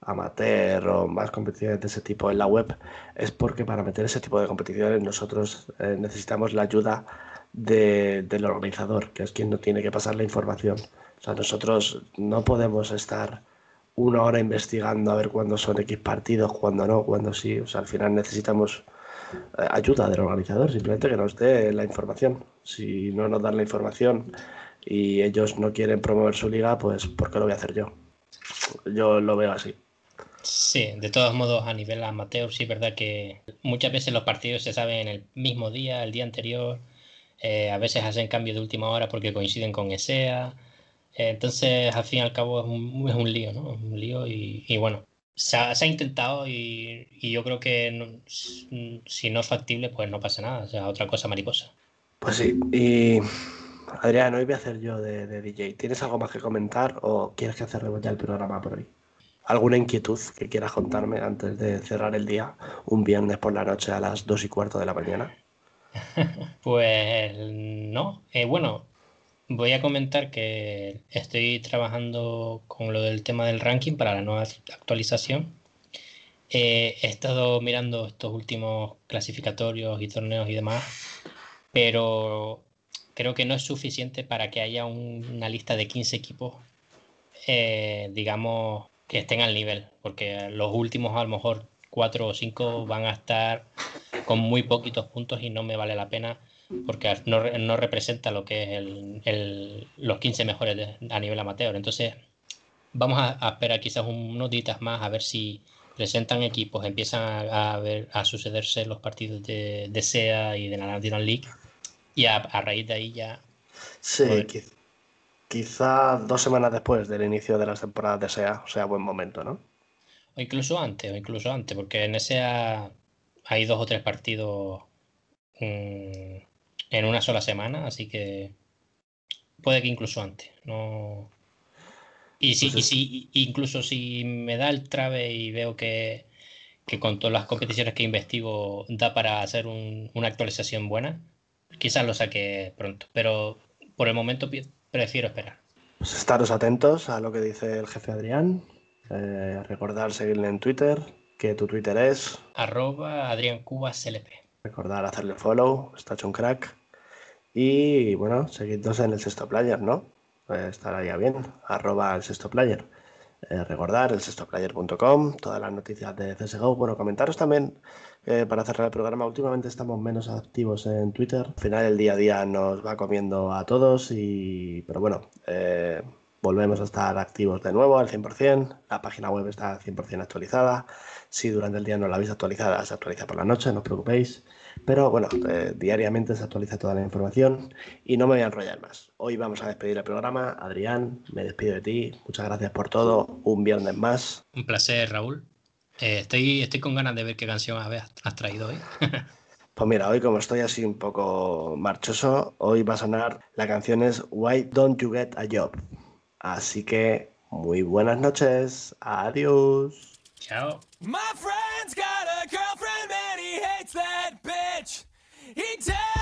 amateur o más competiciones de ese tipo en la web, es porque para meter ese tipo de competiciones nosotros eh, necesitamos la ayuda del organizador, que es quien no tiene que pasar la información. O sea, nosotros no podemos estar una hora investigando a ver cuándo son X partidos, cuándo no, cuándo sí. O sea, al final necesitamos eh, ayuda del organizador, simplemente que nos dé la información. Si no nos dan la información y ellos no quieren promover su liga, pues ¿por qué lo voy a hacer yo? Yo lo veo así. Sí, de todos modos a nivel amateur sí es verdad que muchas veces los partidos se saben en el mismo día, el día anterior, eh, a veces hacen cambio de última hora porque coinciden con ESEA, entonces, al fin y al cabo, es un, es un lío, ¿no? un lío y, bueno, se ha, se ha intentado y, y, yo creo que si no es factible, pues no pasa nada, o sea, otra cosa mariposa. Pues sí, y Adrián, hoy voy a hacer yo de, de DJ. ¿Tienes algo más que comentar o quieres que cerremos ya el programa por hoy? ¿Alguna inquietud que quieras contarme antes de cerrar el día, un viernes por la noche a las dos y cuarto de la mañana? pues no, eh, bueno, Voy a comentar que estoy trabajando con lo del tema del ranking para la nueva actualización. Eh, he estado mirando estos últimos clasificatorios y torneos y demás, pero creo que no es suficiente para que haya una lista de 15 equipos, eh, digamos, que estén al nivel, porque los últimos a lo mejor 4 o 5 van a estar con muy poquitos puntos y no me vale la pena porque no, representa lo que es el, los 15 mejores a nivel amateur. Entonces, vamos a, esperar quizás unos días más a ver si presentan equipos, empiezan a, ver, a sucederse los partidos de, de SEA y de la National League, y a, raíz de ahí ya. Sí, quizá dos semanas después del inicio de las temporadas de SEA sea buen momento, ¿no? O incluso antes, o incluso antes, porque en SEA hay dos o tres partidos. Mm, en una sola semana, así que puede que incluso antes. No... Y si, pues si incluso si me da el trave y veo que, con todas las competiciones que investigo da para hacer una actualización buena, quizás lo saque pronto. Pero por el momento prefiero esperar. Pues estaros atentos a lo que dice el jefe Adrián. Eh, recordar seguirle en Twitter, que tu Twitter es. Arroba Adrián Cubas Recordar hacerle follow, está hecho un crack. Y bueno, seguidnos en el sexto player, ¿no? Estará ya bien, arroba el sexto player. Eh, recordar el sextoplayer.com, todas las noticias de CSGO. Bueno, comentaros también eh, para cerrar el programa. Últimamente estamos menos activos en Twitter. Al final, el día a día nos va comiendo a todos, y pero bueno, eh, volvemos a estar activos de nuevo al 100%. La página web está 100% actualizada. Si durante el día no la habéis actualizada, se actualiza por la noche, no os preocupéis. Pero bueno, eh, diariamente se actualiza toda la información y no me voy a enrollar más. Hoy vamos a despedir el programa. Adrián, me despido de ti. Muchas gracias por todo. Un viernes más. Un placer, Raúl. Eh, estoy, estoy con ganas de ver qué canción has traído hoy. Pues mira, hoy como estoy así un poco marchoso, hoy va a sonar la canción es Why Don't You Get a Job. Así que muy buenas noches. Adiós. Chao. My He tells